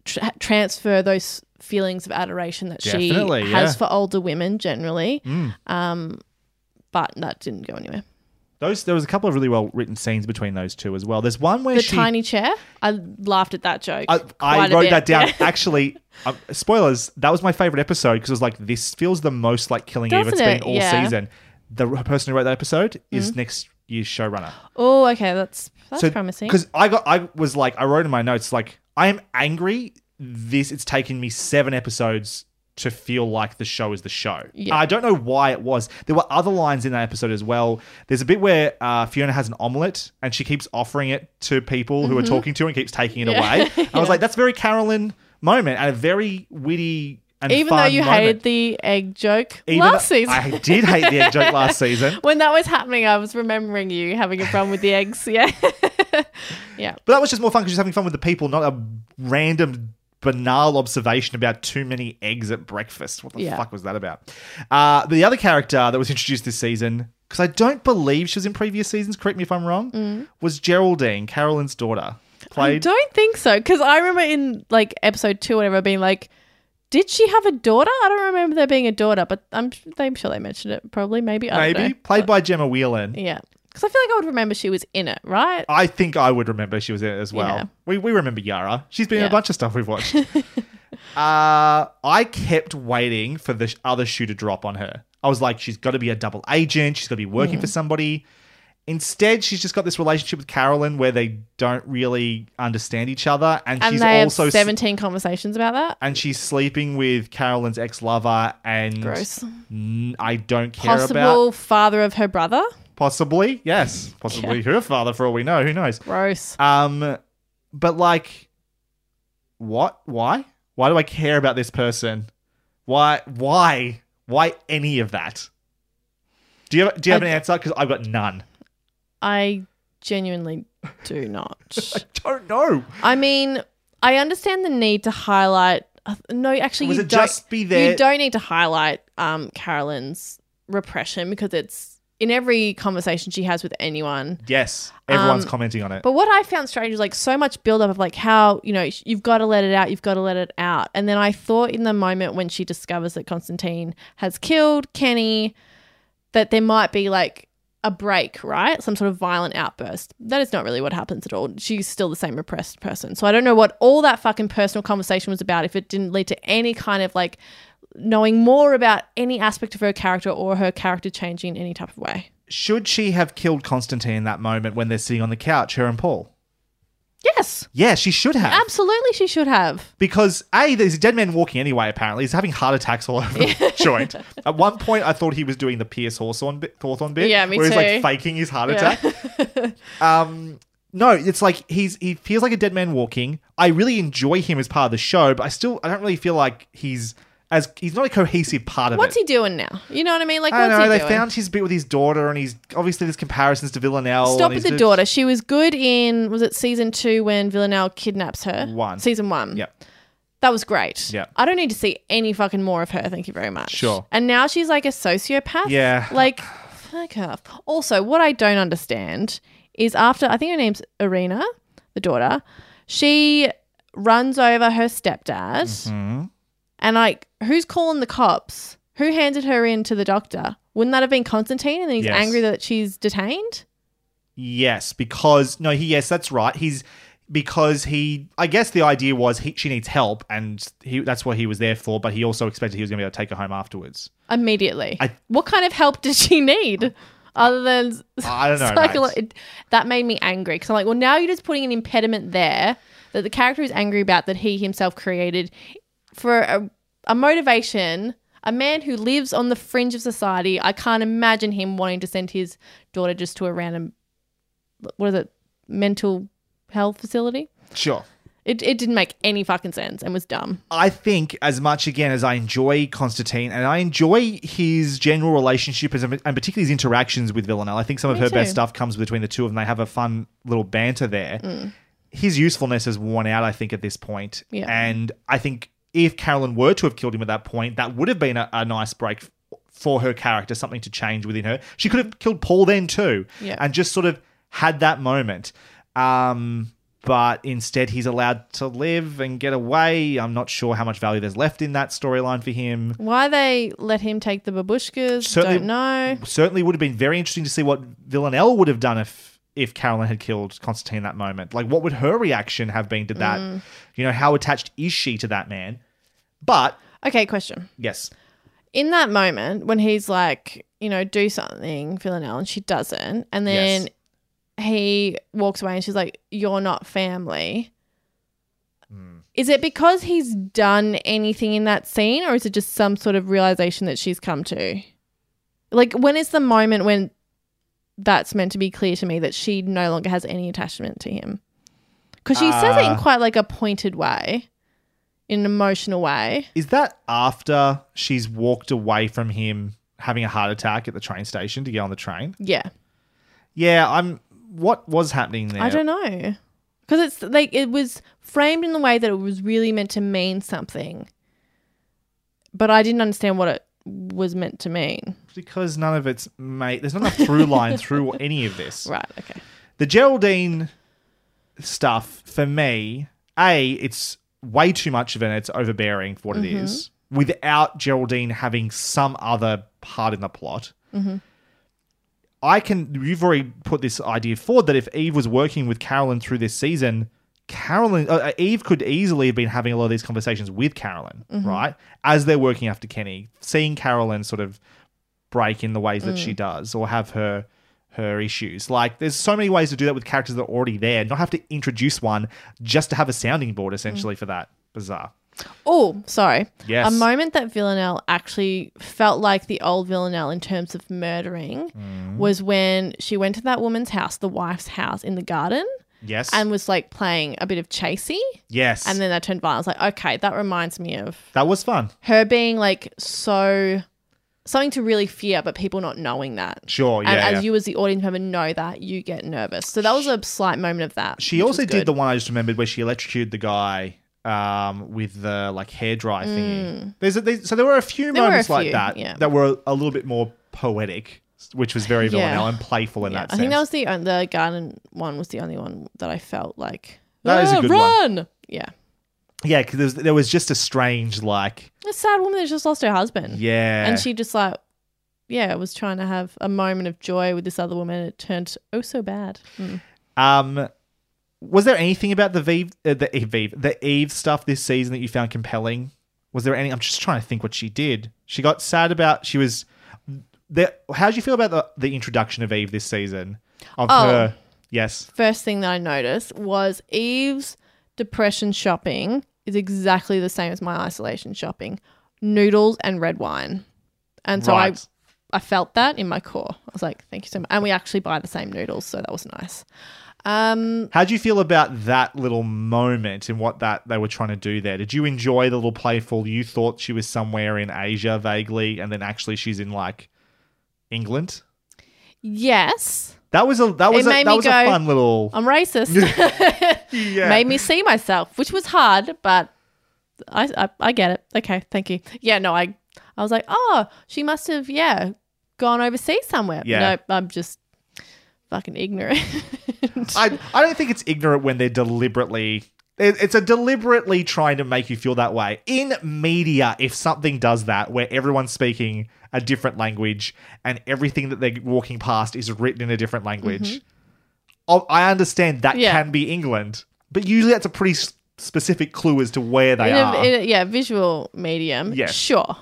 tra- transfer those feelings of adoration that Definitely, she yeah. has for older women generally. Mm. Um, but that didn't go anywhere. Those there was a couple of really well written scenes between those two as well. There's one where The she tiny chair, I laughed at that joke. I, I wrote that down. Actually, um, spoilers. That was my favorite episode because it was like this feels the most like Killing Eve it's Doesn't been all Yeah. season. The person who wrote that episode is Mm. next year's showrunner. Oh, okay, that's that's promising. Because I got, I was like, I wrote in my notes like, I am angry. This it's taken me seven episodes to feel like the show is the show. Yeah. I don't know why it was. There were other lines in that episode as well. There's a bit where uh, Fiona has an omelette and she keeps offering it to people who are Mhm. talking to her and keeps taking it Yeah. away. I was like, that's very Carolyn moment and a very witty and Even though you moment. hated the egg joke Even last season, I did hate the egg joke last season. when that was happening, I was remembering you having a problem with the eggs. Yeah, yeah. But that was just more fun because you're having fun with the people, not a random banal observation about too many eggs at breakfast. What the Yeah. fuck was that about? Uh, the other character that was introduced this season, because I don't believe she was in previous seasons, correct me if I'm wrong, Mm. was Geraldine, Carolyn's daughter. Played. I don't think so because I remember in like episode two, or whatever, being like, "Did she have a daughter?" I don't remember there being a daughter, but I'm I'm sure they mentioned it. Probably, maybe, I Maybe. know. Played by Gemma Whelan. Yeah, because I feel like I would remember she was in it, right? I think I would remember she was in it as well. Yeah. We, we remember Yara. She's been in Yeah. a bunch of stuff we've watched. uh, I kept waiting for the sh- other shoe to drop on her. I was like, she's got to be a double agent. She's got to be working for somebody. Instead, she's just got this relationship with Carolyn where they don't really understand each other, and, And she's they also have s- seventeen conversations about that. and she's sleeping with Carolyn's ex lover, and Gross. n- I don't care about Possible about father of her brother. Possibly yes, possibly her father for all we know. Who knows? Gross. Um, but like, what? Why? Why do I care about this person? Why? Why? Why any of that? Do you have, do you have an answer? Because I've got none. I genuinely do not. I don't know. I mean, I understand the need to highlight. No, actually, Was you it don't. just be there- You don't need to highlight um, Carolyn's repression because it's in every conversation she has with anyone. Yes, everyone's Um, commenting on it. But what I found strange was like so much buildup of like how, you know, you've got to let it out, you've got to let it out. And then I thought in the moment when she discovers that Constantine has killed Kenny, that there might be like a break, right? Some sort of violent outburst. That is not really what happens at all. She's still the same repressed person. So I don't know what all that fucking personal conversation was about if it didn't lead to any kind of like knowing more about any aspect of her character or her character changing in any type of way. Should she have killed Constantine in that moment when they're sitting on the couch, her and Paul? Yes. Yeah, she should have. Absolutely she should have. Because A, there's a dead man walking anyway, apparently. He's having heart attacks all over the joint. At one point, I thought he was doing the Pierce Hawthorne bit, Hawthorne bit. Yeah, me where he's like faking his heart Yeah. attack. um, no, it's like he's he feels like a dead man walking. I really enjoy him as part of the show, but I still I don't really feel like he's as he's not a cohesive part of it. What's it. he doing now? You know what I mean? Like, I don't what's know. he They doing? found his bit with his daughter, and he's obviously there's comparisons to Villanelle. Stop and with he's the do- daughter. She was good in was it season two when Villanelle kidnaps her? One. Season one. Yep. That was great. Yep. I don't need to see any fucking more of her. Thank you very much. Sure. And now she's like a sociopath. Yeah. Like, fuck off. Also, what I don't understand is after I think her name's Irina, the daughter, she runs over her stepdad, Mhm. And like, who's calling the cops? Who handed her in to the doctor? Wouldn't that have been Constantine? And then he's Yes. angry that she's detained. Yes, because no, he yes, that's right. He's because he I guess the idea was he, she needs help and he that's what he was there for, but he also expected he was going to be able to take her home afterwards. immediately. I- what kind of help did she need? Other than I don't know, psycholo- mate. it- that made me angry because I'm like, well, now you're just putting an impediment there that the character is angry about that he himself created for a, a motivation. A man who lives on the fringe of society. I can't imagine him wanting to send his daughter just to a random, what is it, mental health facility. Sure. It, it didn't make any fucking sense and was dumb. I think as much again as I enjoy Constantine and I enjoy his general relationship as, and particularly his interactions with Villanelle. I think some of Me her best stuff comes between the two of them. They have a fun little banter there. Mm. His usefulness has worn out, I think, at this point. Yeah. And I think if Carolyn were to have killed him at that point, that would have been a, a nice break for her character, something to change within her. She could have killed Paul then too, Yeah. and just sort of had that moment. Um, but instead, he's allowed to live and get away. I'm not sure how much value there's left in that storyline for him. Why they let him take the babushkas, Certainly- don't know. Certainly would have been very interesting to see what Villanelle would have done if if Carolyn had killed Constantine that moment. Like, what would her reaction have been to that? Mm. You know, how attached is she to that man? But Okay, question. yes, In that moment when he's like, you know, do something, Villanelle, and she doesn't, and then Yes. he walks away and she's like, You're not family. Hmm. Is it because he's done anything in that scene, or is it just some sort of realization that she's come to? Like, when is the moment when that's meant to be clear to me that she no longer has any attachment to him? Because she says it in Uh, quite like a pointed way, in an emotional way. is that after she's walked away from him having a heart attack at the train station to get on the train? Yeah. Yeah, I'm. What was happening there? I don't know. Because it's like it was framed in the way that it was really meant to mean something. But I didn't understand what it was meant to mean. Because none of it's made. There's not enough through line through any of this. Right, okay. The Geraldine stuff for me, a it's way too much of it. It's overbearing for what it Mm-hmm. is. Without Geraldine having some other part in the plot. Mm-hmm. I can. You've already put this idea forward that if Eve was working with Carolyn through this season, Carolyn, uh, Eve could easily have been having a lot of these conversations with Carolyn, Mm-hmm. right? As they're working after Kenny, seeing Carolyn sort of break in the ways that Mm. she does, or have her her issues. Like, there's so many ways to do that with characters that are already there. Not have to introduce one just to have a sounding board, essentially, Mm. for that. Bizarre. Oh, sorry. Yes. A moment that Villanelle actually felt like the old Villanelle in terms of murdering Mm. was when she went to that woman's house, the wife's house in the garden, Yes. and was like playing a bit of chasey. yes. And then that turned violent. I was like, okay, that reminds me of that was fun. her being like so something to really fear, but people not knowing that. Sure. Yeah. and yeah. as you as the audience member know that, you get nervous. So that was a slight moment of that. She also did the one I just remembered where she electrocuted the guy um, with the like hair dry thingy. There's, a, there's so there were a few Mm. There were a moments like few, that yeah. that were a little bit more poetic, which was very Yeah. Villanelle and playful in Yeah, that I sense. think that was the on- the garden one was the only one that I felt like That is a "Ah, good one." run. Yeah, yeah, because there was just a strange like a sad woman that just lost her husband. yeah, and she just like yeah was trying to have a moment of joy with this other woman. and It turned oh so bad. Mm. Um, was there anything about the Vive, uh, the Eve, the Eve stuff this season that you found compelling? Was there any? I'm just trying to think what she did. She got sad about. She was. There, how did you feel about the, the introduction of Eve this season? Of Oh. her, yes, First thing that I noticed was Eve's depression shopping is exactly the same as my isolation shopping: noodles and red wine. And so Right. I I felt that in my core. I was like, thank you so much. And we actually buy the same noodles, so that was nice. Um, How do you feel about that little moment and what that they were trying to do there? Did you enjoy the little playful? You thought she was somewhere in Asia vaguely, and then actually she's in like England. yes, That was a that was It a, that was go, a fun little. I'm racist. yeah. Made me see myself, which was hard, but I, I I get it. Okay, thank you. Yeah, no, I I was like, oh, she must have yeah gone overseas somewhere. Yeah. Nope, I'm just fucking ignorant. I I don't think it's ignorant when they're deliberately. It's a deliberately trying to make you feel that way. In media, if something does that, where everyone's speaking a different language and everything that they're walking past is written in a different language, oh, I understand that. Yeah. can be England, but usually that's a pretty s- specific clue as to where they in are. a, in a- yeah, visual medium. Yes. sure.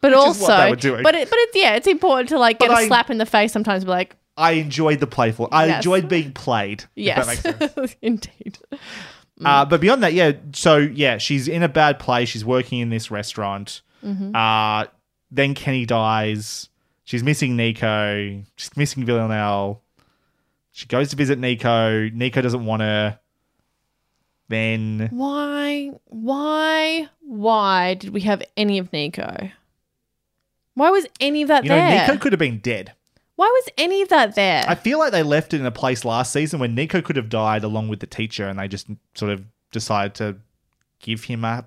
But is also, what they were doing. but it, but it's yeah, it's important to like get But a I- slap in the face sometimes. Be like, I enjoyed the playful. I Yes. enjoyed being played. if that makes yes, sense. indeed. Uh, but beyond that, yeah. So yeah, she's in a bad place. She's working in this restaurant. Mm-hmm. Uh, then Kenny dies. She's missing Nico. She's missing Villanelle. She goes to visit Nico. Nico doesn't want her. Then Why, why, why did we have any of Nico? Why was any of that you know there? Nico could have been dead. Why was any of that there? I feel like they left it in a place last season where Nico could have died along with the teacher, and they just sort of decided to give him a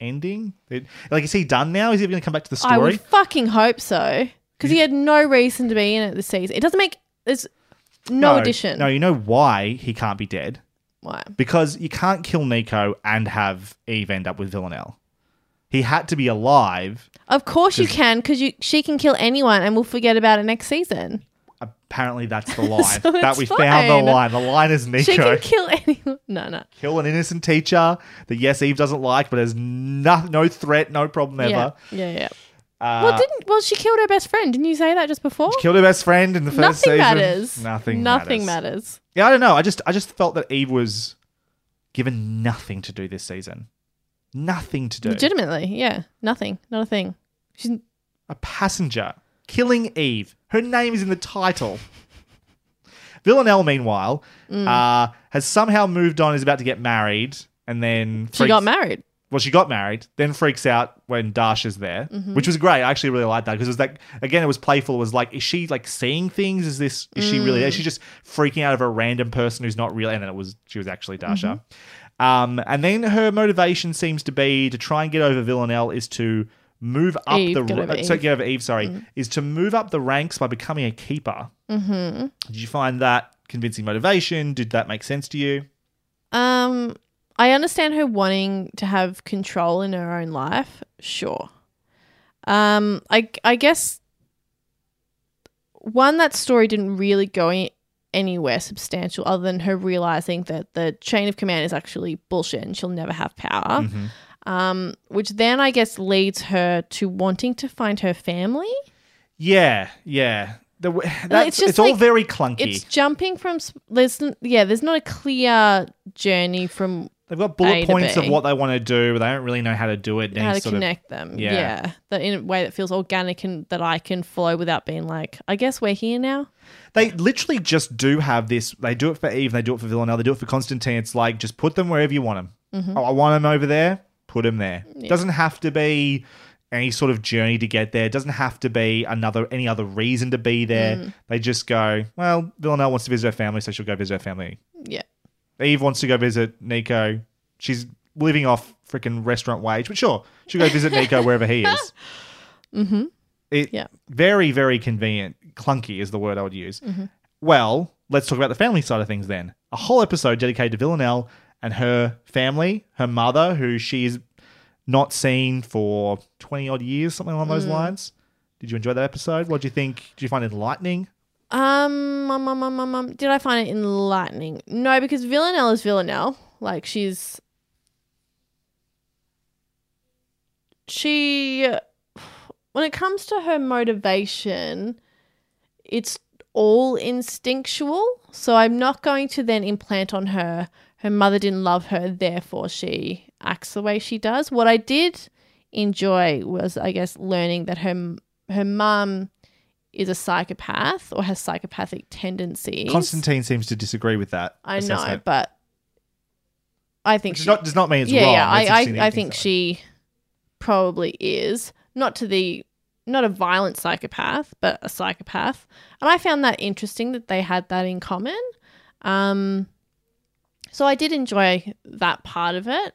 ending. It- like, is he done now? Is he going to come back to the story? I would fucking hope so. Because he had no reason to be in it this season. It doesn't make there's no, addition. No, you know why he can't be dead? Why? Because you can't kill Nico and have Eve end up with Villanelle. He had to be alive. Of course you can, because you she can kill anyone, and we'll forget about it next season. Apparently, that's the line. So that we found the line. The line is Nico. She can kill anyone. No, no. kill an innocent teacher that yes Eve doesn't like, but there's no no threat, no problem ever. Yeah, yeah, yeah. Uh, well, didn't well she killed her best friend? Didn't you say that just before? killed her best friend in the first Nothing season. matters. Nothing. Matters. Nothing matters. matters. Yeah, I don't know. I just I just felt that Eve was given nothing to do this season. Nothing to do. Legitimately, yeah. Nothing. Not a thing. She's A passenger killing Eve. Her name is in the title. Villanelle, meanwhile, Mm. uh, has somehow moved on. Is about to get married, and then she freaks- got married. Well, she got married, then freaks out when Dasha's there, Mhm. which was great. I actually really liked that because it was like again, it was playful. It was like, is she like seeing things? Is this is she really? Mm. Is she just freaking out of a random person who's not really? And then it was she was actually Dasha. Mm-hmm. Um, and then her motivation seems to be to try and get over Villanelle is to move up Eve, the uh, so get over Eve. Sorry, Mm. is to move up the ranks by becoming a keeper. Mm-hmm. Did you find that convincing motivation? Did that make sense to you? Um, I understand her wanting to have control in her own life. Sure. Um, I I guess one that story didn't really go any- anywhere substantial other than her realizing that the chain of command is actually bullshit and she'll never have power. Mhm. Um, which then I guess leads her to wanting to find her family. Yeah, yeah. The, it's, just all like- very clunky. It's jumping from there's yeah, there's not a clear journey from They've got bullet points of what they want to do, but they don't really know how to do it. how to sort of- connect them. yeah. Yeah. That in a way that feels organic and that I can flow without being like, I guess we're here now. They literally just do have this. They do it for Eve. They do it for Villanelle. They do it for Constantine. It's like just put them wherever you want them. Mhm. Oh, I want them over there. Put them there. Yeah. Doesn't have to be any sort of journey to get there. Doesn't have to be another any other reason to be there. Mm. They just go. Well, Villanelle wants to visit her family, so she'll go visit her family. Yeah. Eve wants to go visit Nico. She's living off freaking restaurant wage, but sure, she'll go visit Nico wherever he is. Mm-hmm. It, Yeah. Very, very convenient. Clunky is the word I would use. Mhm. Well, let's talk about the family side of things then. A whole episode dedicated to Villanelle and her family, her mother, who she's not seen for 20 odd years, something along those Mm. lines. Did you enjoy that episode? What do you think? Did you find it enlightening? Um, um, um, um, um, um, did I find it enlightening? No, because Villanelle is Villanelle. Like she's she when it comes to her motivation, it's all instinctual. So I'm not going to then implant on her her mother didn't love her, therefore she acts the way she does. What I did enjoy was, I guess, learning that her her mum is a psychopath or has psychopathic tendencies. Constantine seems to disagree with that. I know, but I think she, not- does not mean it's yeah, wrong. Yeah, I, I, I think think she probably is not to the not a violent psychopath, but a psychopath, and I found that interesting that they had that in common. Um, so I did enjoy that part of it.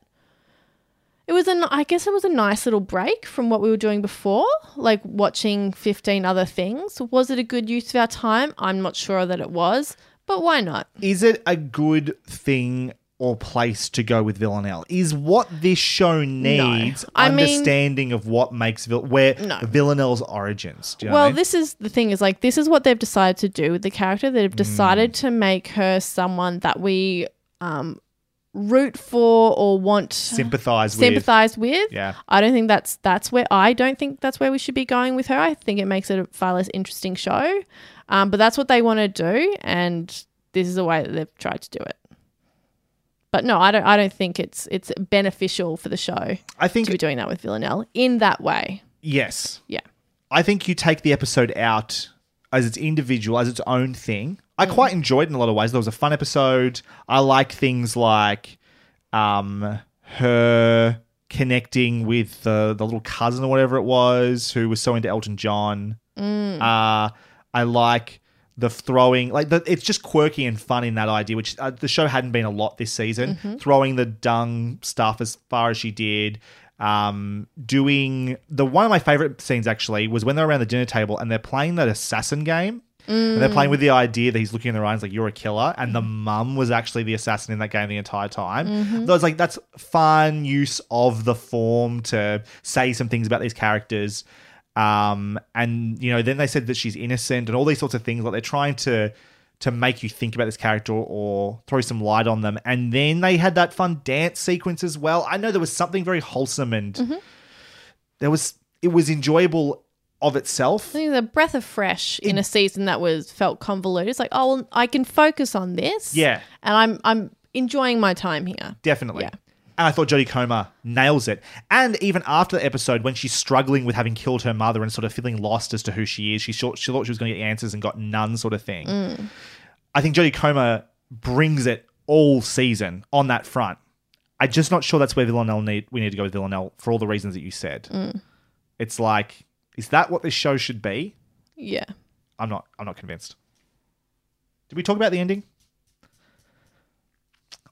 It was an, I guess it was a nice little break from what we were doing before, like watching 15 other things. Was it a good use of our time? I'm not sure that it was, but why not? Is it a good thing or place to go with Villanelle? Is what this show needs mean- understanding of what makes Vill- where No. Villanelle's origins? Do you know well, I mean? this is the thing is like this is what they've decided to do with the character. They've Mm. decided to make her someone that we um root for or want Sympathise with. sympathize with. Yeah. I don't think that's that's where I don't think that's where we should be going with her. I think it makes it a far less interesting show. Um, but that's what they want to do, and this is the way that they've tried to do it. But no, I don't. I don't think it's it's beneficial for the show. I think to be doing that with Villanelle in that way. Yes. Yeah. I think you take the episode out as its individual, as its own thing. I Mm. quite enjoyed it in a lot of ways. There was a fun episode. I like things like um, her connecting with the, the little cousin or whatever it was who was so into Elton John. Mm. Uh, I like the throwing, like the, it's just quirky and fun in that idea, which uh, the show hadn't been a lot this season. Mhm. Throwing the dung stuff as far as she did. Um, doing the one of my favorite scenes actually was when they're around the dinner table and they're playing that assassin game. And they're playing Mm. with the idea that he's looking in their eyes like you're a killer, and the mum was actually the assassin in that game the entire time. Mhm. That was like that's fun use of the form to say some things about these characters. Um, and you know, then they said that she's innocent and all these sorts of things. Like they're trying to to make you think about this character or throw some light on them. And then they had that fun dance sequence as well. I know there was something very wholesome and Mm-hmm. there was it was enjoyable of itself. I think the breath of fresh in a season that was felt convoluted. It's like, oh, well, I can focus on this. Yeah. and I'm I'm enjoying my time here. Definitely. Yeah. And I thought Jodie Comer nails it. And even after the episode, when she's struggling with having killed her mother and sort of feeling lost as to who she is, she thought she, thought she was going to get answers and got none, sort of thing. I think Jodie Comer brings it all season on that front. I'm just not sure that's where Villanelle need. We need to go with Villanelle for all the reasons that you said. It's like, is that what this show should be? Yeah. I'm not. I'm not convinced. Did we talk about the ending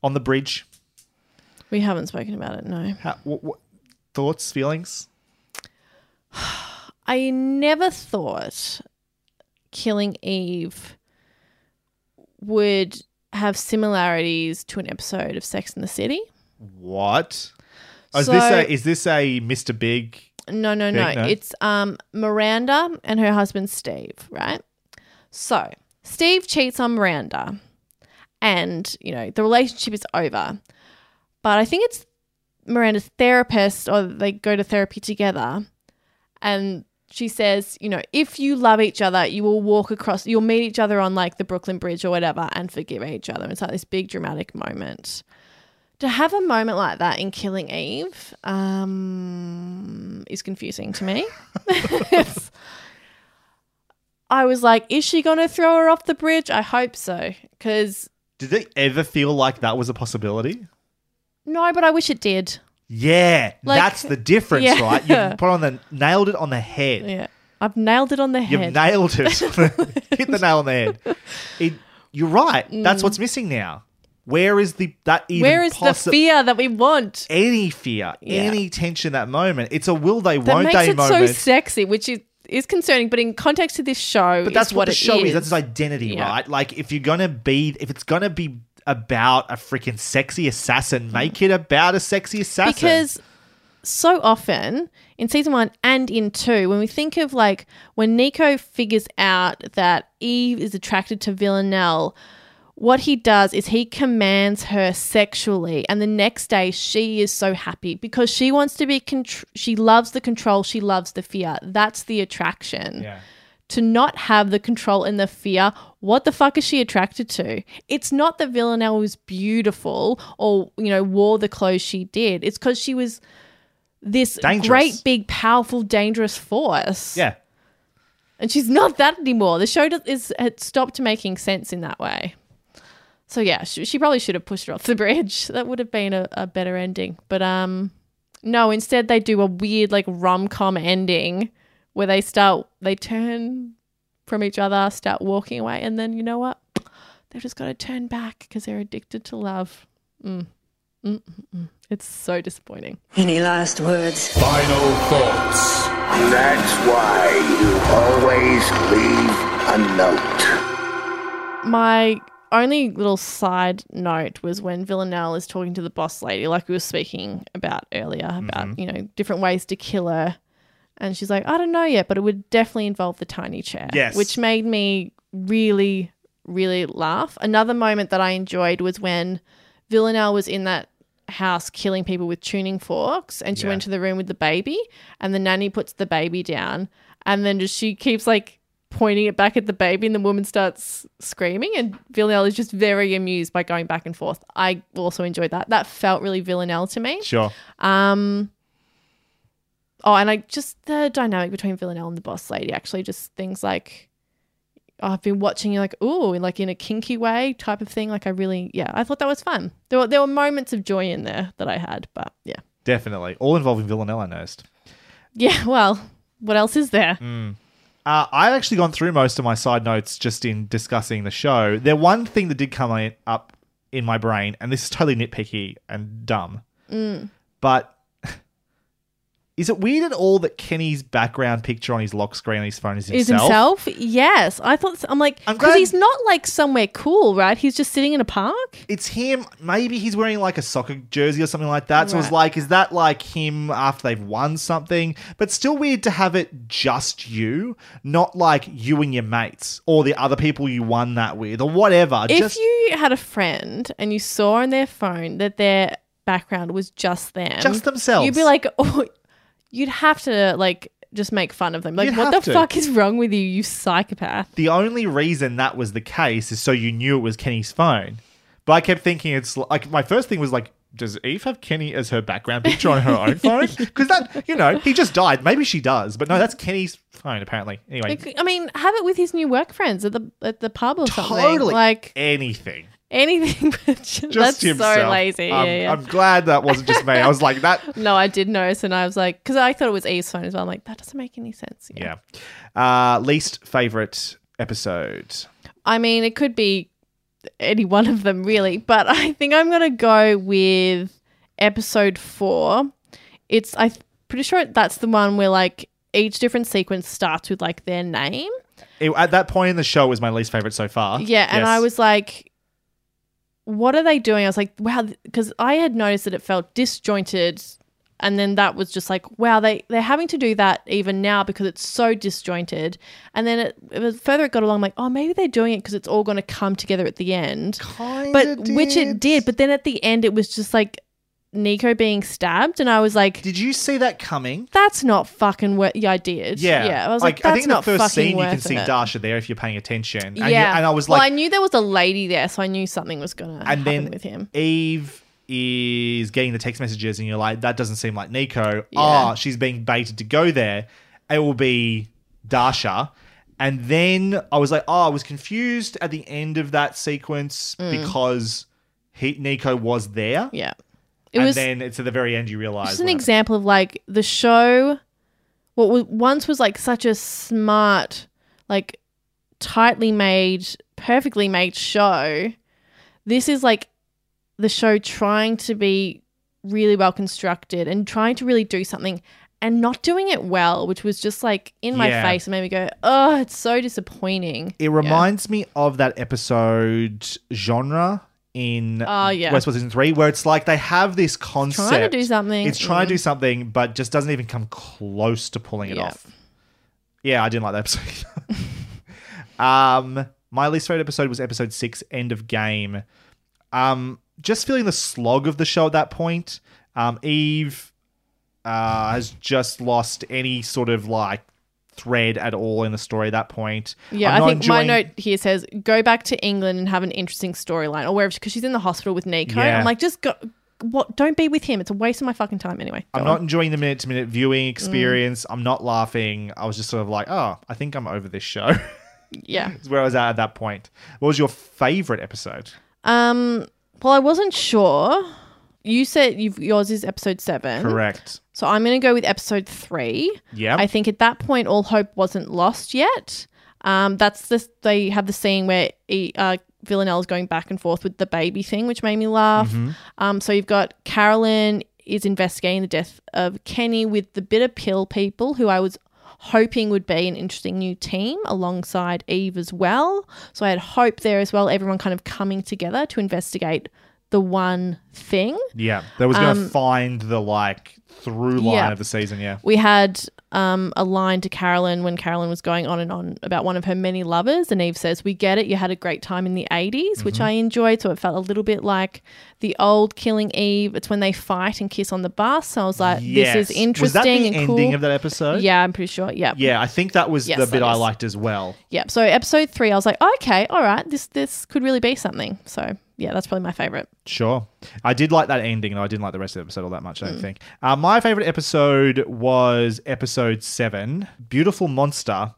on the bridge? We haven't spoken about it, no. How, what, what thoughts, feelings? I never thought killing Eve would have similarities to an episode of Sex in the City. What? Oh, is this a is this a Mr. Big? No, no, no. No? It's um Miranda and her husband Steve, right? So Steve cheats on Miranda, and you know the relationship is over. But I think it's Miranda's therapist, or they go to therapy together, and she says, you know, if you love each other, you will walk across, you'll meet each other on like the Brooklyn Bridge or whatever, and forgive each other. It's like this big dramatic moment to have a moment like that in Killing Eve um, is confusing to me. I was like, is she going to throw her off the bridge? I hope so. Because, Did they ever feel like that was a possibility? No, but I wish it did. Yeah, Like- that's the difference, Yeah. right? You put on the nailed it on the head. Yeah. I've nailed it on the head. You've head. nailed it. Hit the nail on the head. It, you're right. That's Mm. what's missing now. Where is the that even Where is possi- the fear that we want? Any fear, Yeah. any tension that moment. It's a will they, That won't makes they it moment. so sexy, which is, is concerning. But in context to this show, But that's what, the it show is. That's its identity, Yeah. right? Like if you're gonna be, if it's gonna be about a freaking sexy assassin, make it about a sexy assassin. Because so often in season one and in two, when we think of like when Nico figures out that Eve is attracted to Villanelle, what he does is he commands her sexually, and the next day she is so happy because she wants to be. Contr- she loves the control. She loves the fear. That's the attraction yeah. to not have the control and the fear, what the fuck is she attracted to? It's not that Villanelle was beautiful or, you know, wore the clothes she did. It's because she was this Dangerous. great, big, powerful, dangerous force. Yeah. And she's not that anymore. The show does, is had stopped making sense in that way. So yeah, she, she probably should have pushed her off the bridge. That would have been a, a better ending. But um, no. Instead, they do a weird like rom com ending where they start they turn from each other, start walking away, and then you know what? They've just got to turn back because they're addicted to love. Mm. Mm, mm, mm. It's so disappointing. Any last words? Final thoughts. That's why you always leave a note. My only little side note was when Villanelle is talking to the boss lady, like we were speaking about earlier, about, you know, different ways to kill her. And she's like, I don't know yet, but it would definitely involve the tiny chair. Yes. Which made me really, really laugh. Another moment that I enjoyed was when Villanelle was in that house killing people with tuning forks and she Yeah. went to the room with the baby and the nanny puts the baby down and then just she keeps like pointing it back at the baby and the woman starts screaming and Villanelle is just very amused by going back and forth. I also enjoyed that. That felt really Villanelle to me. Sure. Um Oh, and I just the dynamic between Villanelle and the boss lady actually just things like oh, I've been watching you like ooh, like in a kinky way type of thing. Like I really yeah, I thought that was fun. There were there were moments of joy in there that I had, but yeah. Definitely. All involving Villanelle, I noticed. Yeah, well, what else is there? Uh, I've actually gone through most of my side notes just in discussing the show. There one thing that did come in, up in my brain, and this is totally nitpicky and dumb, but Is it weird at all that Kenny's background picture on his lock screen on his phone is himself? Is himself? Yes. I thought, I'm like, because he's not like somewhere cool, right? He's just sitting in a park. It's him. Maybe he's wearing like a soccer jersey or something like that. So it's Right. like, is that like him after they've won something? But still weird to have it just you, not like you and your mates or the other people you won that with or whatever. If just you had a friend and you saw on their phone that their background was just them, Just themselves. you'd be like, oh, you'd have to like just make fun of them. Like, You'd what have the to. fuck is wrong with you, you psychopath? the only reason that was the case is so you knew it was Kenny's phone. But I kept thinking it's like my first thing was like, does Eve have Kenny as her background picture on her own phone? Because that, you know, he just died. Maybe she does, but no, that's Kenny's phone apparently. Anyway, Like, I mean, have it with his new work friends at the at the pub or something. totally Like anything. Anything. But just, Just that's himself. so lazy. I'm, yeah, yeah. I'm glad that wasn't just me. I was like that. no, I did notice, and I was like, because I thought it was Eve's phone as well. I'm like, that doesn't make any sense. Yeah. Uh, least favorite episode. I mean, it could be any one of them, really, but I think I'm gonna go with episode four. It's I'm pretty sure that's the one where like each different sequence starts with like their name. It- at that point in the show, it was my least favorite so far. Yeah, and Yes. I was like, what are they doing? I was like, wow, because I had noticed that it felt disjointed. And then that was just like, wow, they, they're having to do that even now because it's so disjointed. And then it, it was further it got along, like, oh, maybe they're doing it because it's all going to come together at the end. but which it did. But then at the end, it was just like Nico being stabbed. And I was like, Did you see that coming? that's not fucking what yeah, I did. Yeah, Yeah. I was like, I that's think the not first fucking scene you worth can see it. Dasha there if you're paying attention. And, yeah. and I was well, like, I knew there was a lady there, so I knew something was going to and happen then with him. Eve is getting the text messages, and you're like, that doesn't seem like Nico. Ah, she's being baited to go there. It will be Dasha. And then I was like, oh, I was confused at the end of that sequence because he, Nico was there. Mm. Yeah. It and was then it's at the very end you realize. just an what- example of like the show what was, once was like such a smart like tightly made perfectly made show this is like the show trying to be really well constructed and trying to really do something and not doing it well which was just like in my Yeah. face and made me go oh it's so disappointing It reminds me of that episode genre in Oh, yeah. Westworld season three, where it's like they have this concept. trying to do something It's trying to do Mm. something, but just doesn't even come close to pulling it off. Yeah, I didn't like that episode. um, my least favorite episode was episode six, End of Game. Um, just feeling the slog of the show at that point. Um, Eve uh, has just lost any sort of like thread at all in the story at that point. Yeah, I'm I not think my note here says go back to England and have an interesting storyline, or wherever because she's in the hospital with Nico. Yeah. I'm like, just go. What? Don't be with him. It's a waste of my fucking time. Anyway, I'm go not on. enjoying the minute to minute viewing Mm. experience. I'm not laughing. I was just sort of like, oh, I think I'm over this show. Yeah. is where I was at at that point. What was your favorite episode? Um. Well, I wasn't sure. You said you've, yours is episode seven. Correct. So I'm going to go with episode three. Yep. I think at that point, all hope wasn't lost yet. Um, that's the they have the scene where he, uh, Villanella's going back and forth with the baby thing, which made me laugh. Mm-hmm. Um, so you've got Carolyn is investigating the death of Kenny with the bitter pill people, who I was hoping would be an interesting new team alongside Eve as well. So I had hope there as well. Everyone kind of coming together to investigate the one thing. Yeah, that was going to Um, find the like through line yeah. of the season. Yeah. We had um, a line to Carolyn when Carolyn was going on and on about one of her many lovers, and Eve says, "We get it. You had a great time in the '80s, which Mm-hmm. I enjoyed. So it felt a little bit like the old Killing Eve. It's when they fight and kiss on the bus. So I was like, Yes. this is interesting Was that the and ending cool. of that episode? Yeah, I'm pretty sure. Yeah, Yeah, I think that was Yes, the bit I liked as well. yeah. So episode three, I was like, okay, all right, this this could really be something. So yeah, that's probably my favorite. Sure. I did like that ending, though. I didn't like the rest of the episode all that much, I Mm. don't think. Uh, my favorite episode was episode seven Beautiful Monster.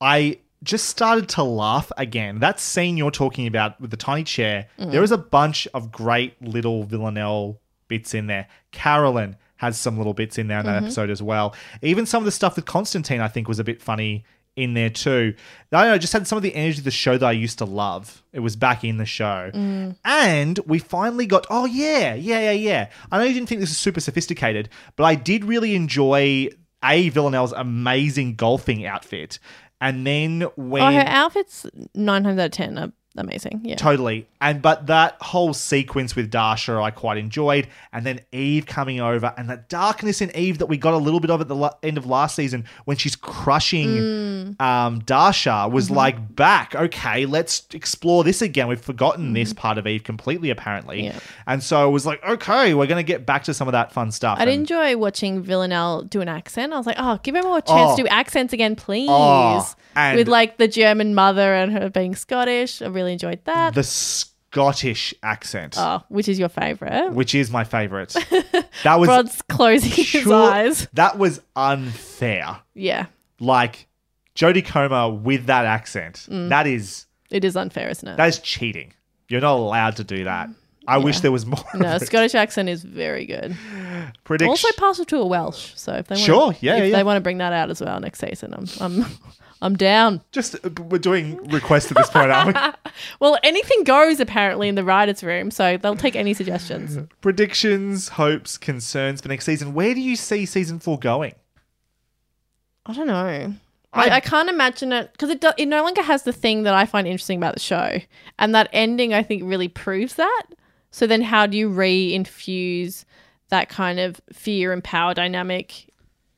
I just started to laugh again. That scene you're talking about with the tiny chair, Mm. there is a bunch of great little Villanelle bits in there. Carolyn has some little bits in there in that Mm-hmm. episode as well. Even some of the stuff with Constantine, I think, was a bit funny in there too. I know, just had some of the energy of the show that I used to love. It was back in the show. Mm. And we finally got, oh, yeah, yeah, yeah, yeah. I know you didn't think this was super sophisticated, but I did really enjoy A. Villanelle's amazing golfing outfit. And then when. Oh, her outfits nine times out of ten are amazing. Yeah. Totally. And but that whole sequence with Dasha I quite enjoyed. And then Eve coming over and that darkness in Eve that we got a little bit of at the la- end of last season when she's crushing Mm. um, Dasha was Mm-hmm. like back. Okay, let's explore this again. We've forgotten this part of Eve completely, apparently. Mm-hmm. Yeah. And so it was like, okay, we're going to get back to some of that fun stuff. I'd And- enjoy watching Villanelle do an accent. I was like, oh, give her more chance Oh. to do accents again, please. Oh, With like the German mother and her being Scottish. I really enjoyed that. the Scottish accent. oh, which is your favorite? Which is my favorite. That was Rod's closing his sure- eyes. That was unfair. Yeah, like Jodie Comer with that accent. Mm. That is it is unfair, isn't it? that is cheating. You're not allowed to do that. I wish there was more. no, of it. Scottish accent is very good. Predict- Also partial to a Welsh. So if they want Sure, yeah, if yeah, they want to bring that out as well next season, I'm I'm I'm down. Just uh, we're doing requests at this point, aren't we? Well, anything goes apparently in the writers' room, so they'll take any suggestions. Predictions, hopes, concerns for next season. Where do you see season four going? I don't know. I, I can't imagine it because it do, it no longer has the thing that I find interesting about the show, and that ending I think really proves that. So then, how do you re-infuse that kind of fear and power dynamic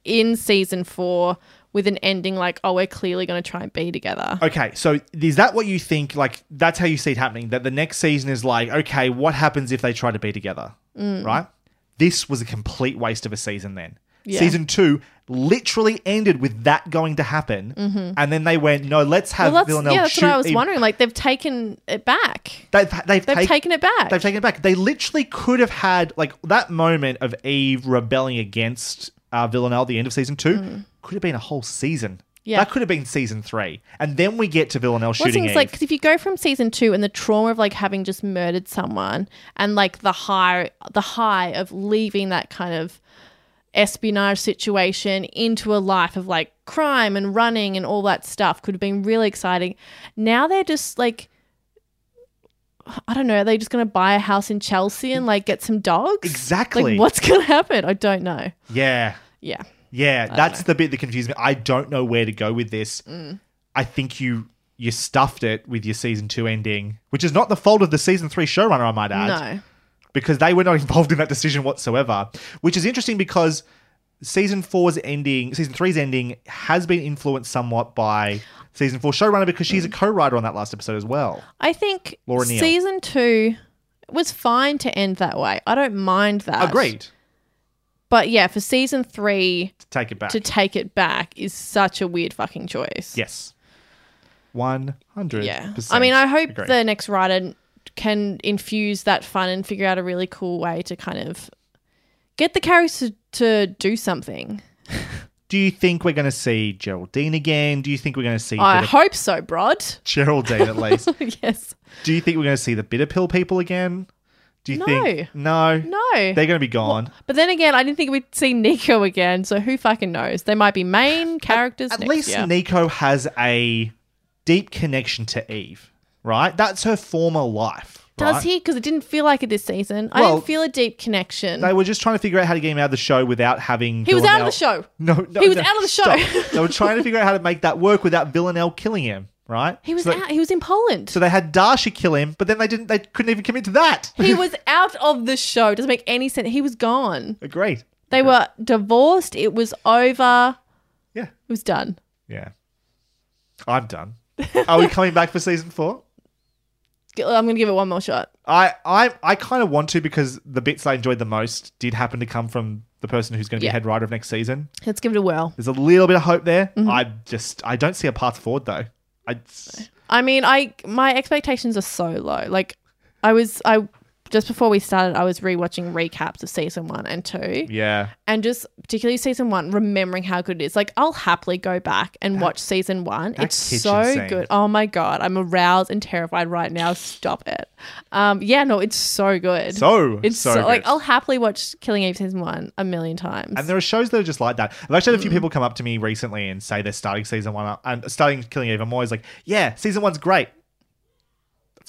in season four with an ending like, oh, we're clearly going to try and be together? Okay, so is that what you think? Like that's how you see it happening? That the next season is like, okay, what happens if they try to be together? Mm. Right. This was a complete waste of a season. Then Yeah. season two literally ended with that going to happen, and then they went, no, let's have Mm-hmm. well, Villanelle yeah, that's shoot. what I was wondering. Like they've taken it back. They've, they've, They've take- taken it back. They've taken it back. They literally could have had like that moment of Eve rebelling against uh, Villanelle at the end of season two. Could have been a whole season. Yeah. that could have been season three, and then we get to Villanelle Well, shooting like, because if you go from season two and the trauma of like having just murdered someone, and like the high, the high of leaving that kind of espionage situation into a life of like crime and running and all that stuff, could have been really exciting. Now they're just like. I don't know. Are they just going to buy a house in Chelsea and like get some dogs? Exactly. Like, what's going to happen? I don't know. yeah, Yeah. Yeah, that's the bit that confused me. I don't know where to go with this. Mm. I think you you stuffed it with your season two ending, which is not the fault of the season three showrunner, I might add. No. because they were not involved in that decision whatsoever. Which is interesting because season four's ending, season three's ending, has been influenced somewhat by season four showrunner because she's a Mm. co-writer on that last episode as well. I think Laura Neal. season two was fine to end that way. I don't mind that. Agreed. But yeah, for season three to Take it back. to take it back is such a weird fucking choice. yes. One hundred. Yeah. I mean, I hope the next writer can infuse that fun and figure out a really cool way to kind of get the characters to, to do something. Do you think we're going to see Geraldine again? Do you think we're going to see I hope so, Brod. Geraldine at least? yes. Do you think we're going to see the bitter pill people again? Do you No. think no? No. They're going to be gone. But then again, I didn't think we'd see Nico again, so who fucking knows? They might be main characters. At next least year. Nico has a deep connection to Eve, right? That's her former life. Does right? he? Because it didn't feel like it this season. I Well, didn't feel a deep connection. They were just trying to figure out how to get him out of the show without having. He was out of the show. No, no, He was no, out of the show. they were trying to figure out how to make that work without Villanelle killing him, right? he was so they, out. He was in Poland. So they had Dasha kill him, but then they didn't. They couldn't even commit to that. he was out of the show. Doesn't make any sense. He was gone. Agreed. They were divorced. It was over. Yeah. It was done. Yeah. I'm done. Are we coming back for season four? I'm going to give it one more shot. I I, I kind of want to because the bits I enjoyed the most did happen to come from the person who's going to be Yeah. head writer of next season. Let's give it a whirl. There's a little bit of hope there. Mm-hmm. I just I don't see a path forward though. I I mean, I my expectations are so low. Like, I was I just before we started, I was rewatching recaps of season one and two. Yeah. And just particularly season one, remembering how good it is. Like I'll happily go back and watch season one. It's so scene. good. Oh my god, I'm aroused and terrified right now. Stop it. Um, yeah, no, it's so good. So, it's so so, like. I'll happily watch Killing Eve season one a million times. And there are shows that are just like that. I've actually had a Mm. few people come up to me recently and say they're starting season one and starting Killing Eve. I'm always like, yeah, season one's great.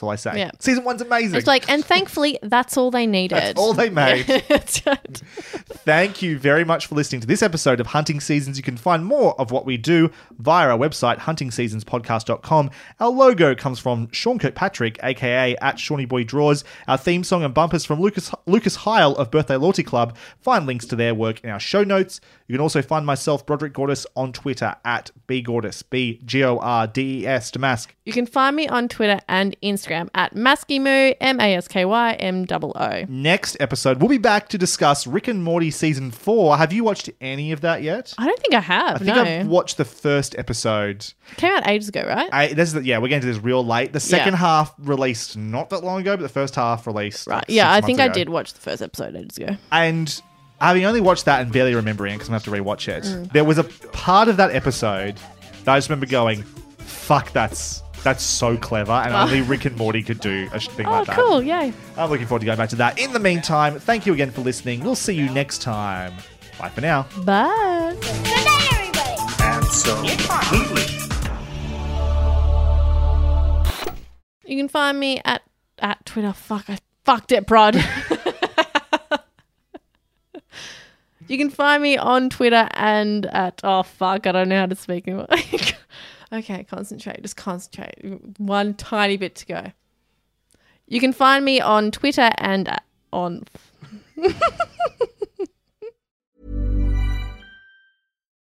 That's all I say. Yeah. Season one's amazing. it's like, and thankfully, that's all they needed. That's all they made. Thank you very much for listening to this episode of Hunting Seasons. You can find more of what we do via our website, huntingseasonspodcast.com. Our logo comes from Sean Kirkpatrick, aka at Shawnee Boy Draws. Our theme song and bumpers from Lucas Lucas Heil of Birthday Loyalty Club. Find links to their work in our show notes. You can also find myself, Broderick Gordis, on Twitter at bgordis, B G O R D E S, Damask. You can find me on Twitter and Instagram at Maskymoo, M A S K Y M O O. Next episode, we'll be back to discuss Rick and Morty season four. Have you watched any of that yet? I don't think I have. I think no. I've watched the first episode. Came out ages ago, right? I, this is the, yeah, we're getting to this real late. The second Yeah. half released not that long ago, but the first half released. right. like, Yeah, I think months I did watch the first episode ages ago. And having only watched that and barely remembering it because I'm gonna have to rewatch it, Mm. there was a part of that episode that I just remember going, "Fuck, that's that's so clever," and only Rick and Morty could do a thing Oh, like that. Oh, cool. Yay. I'm looking forward to going back to that. In the meantime, thank you again for listening. We'll see you next time. Bye for now. Bye. Good night, everybody. Absolutely. You can find me at at Twitter. Fuck, I fucked it, Prod. you can find me on Twitter and at oh fuck, I don't know how to speak anymore. okay, concentrate. Just concentrate. One tiny bit to go. You can find me on Twitter and on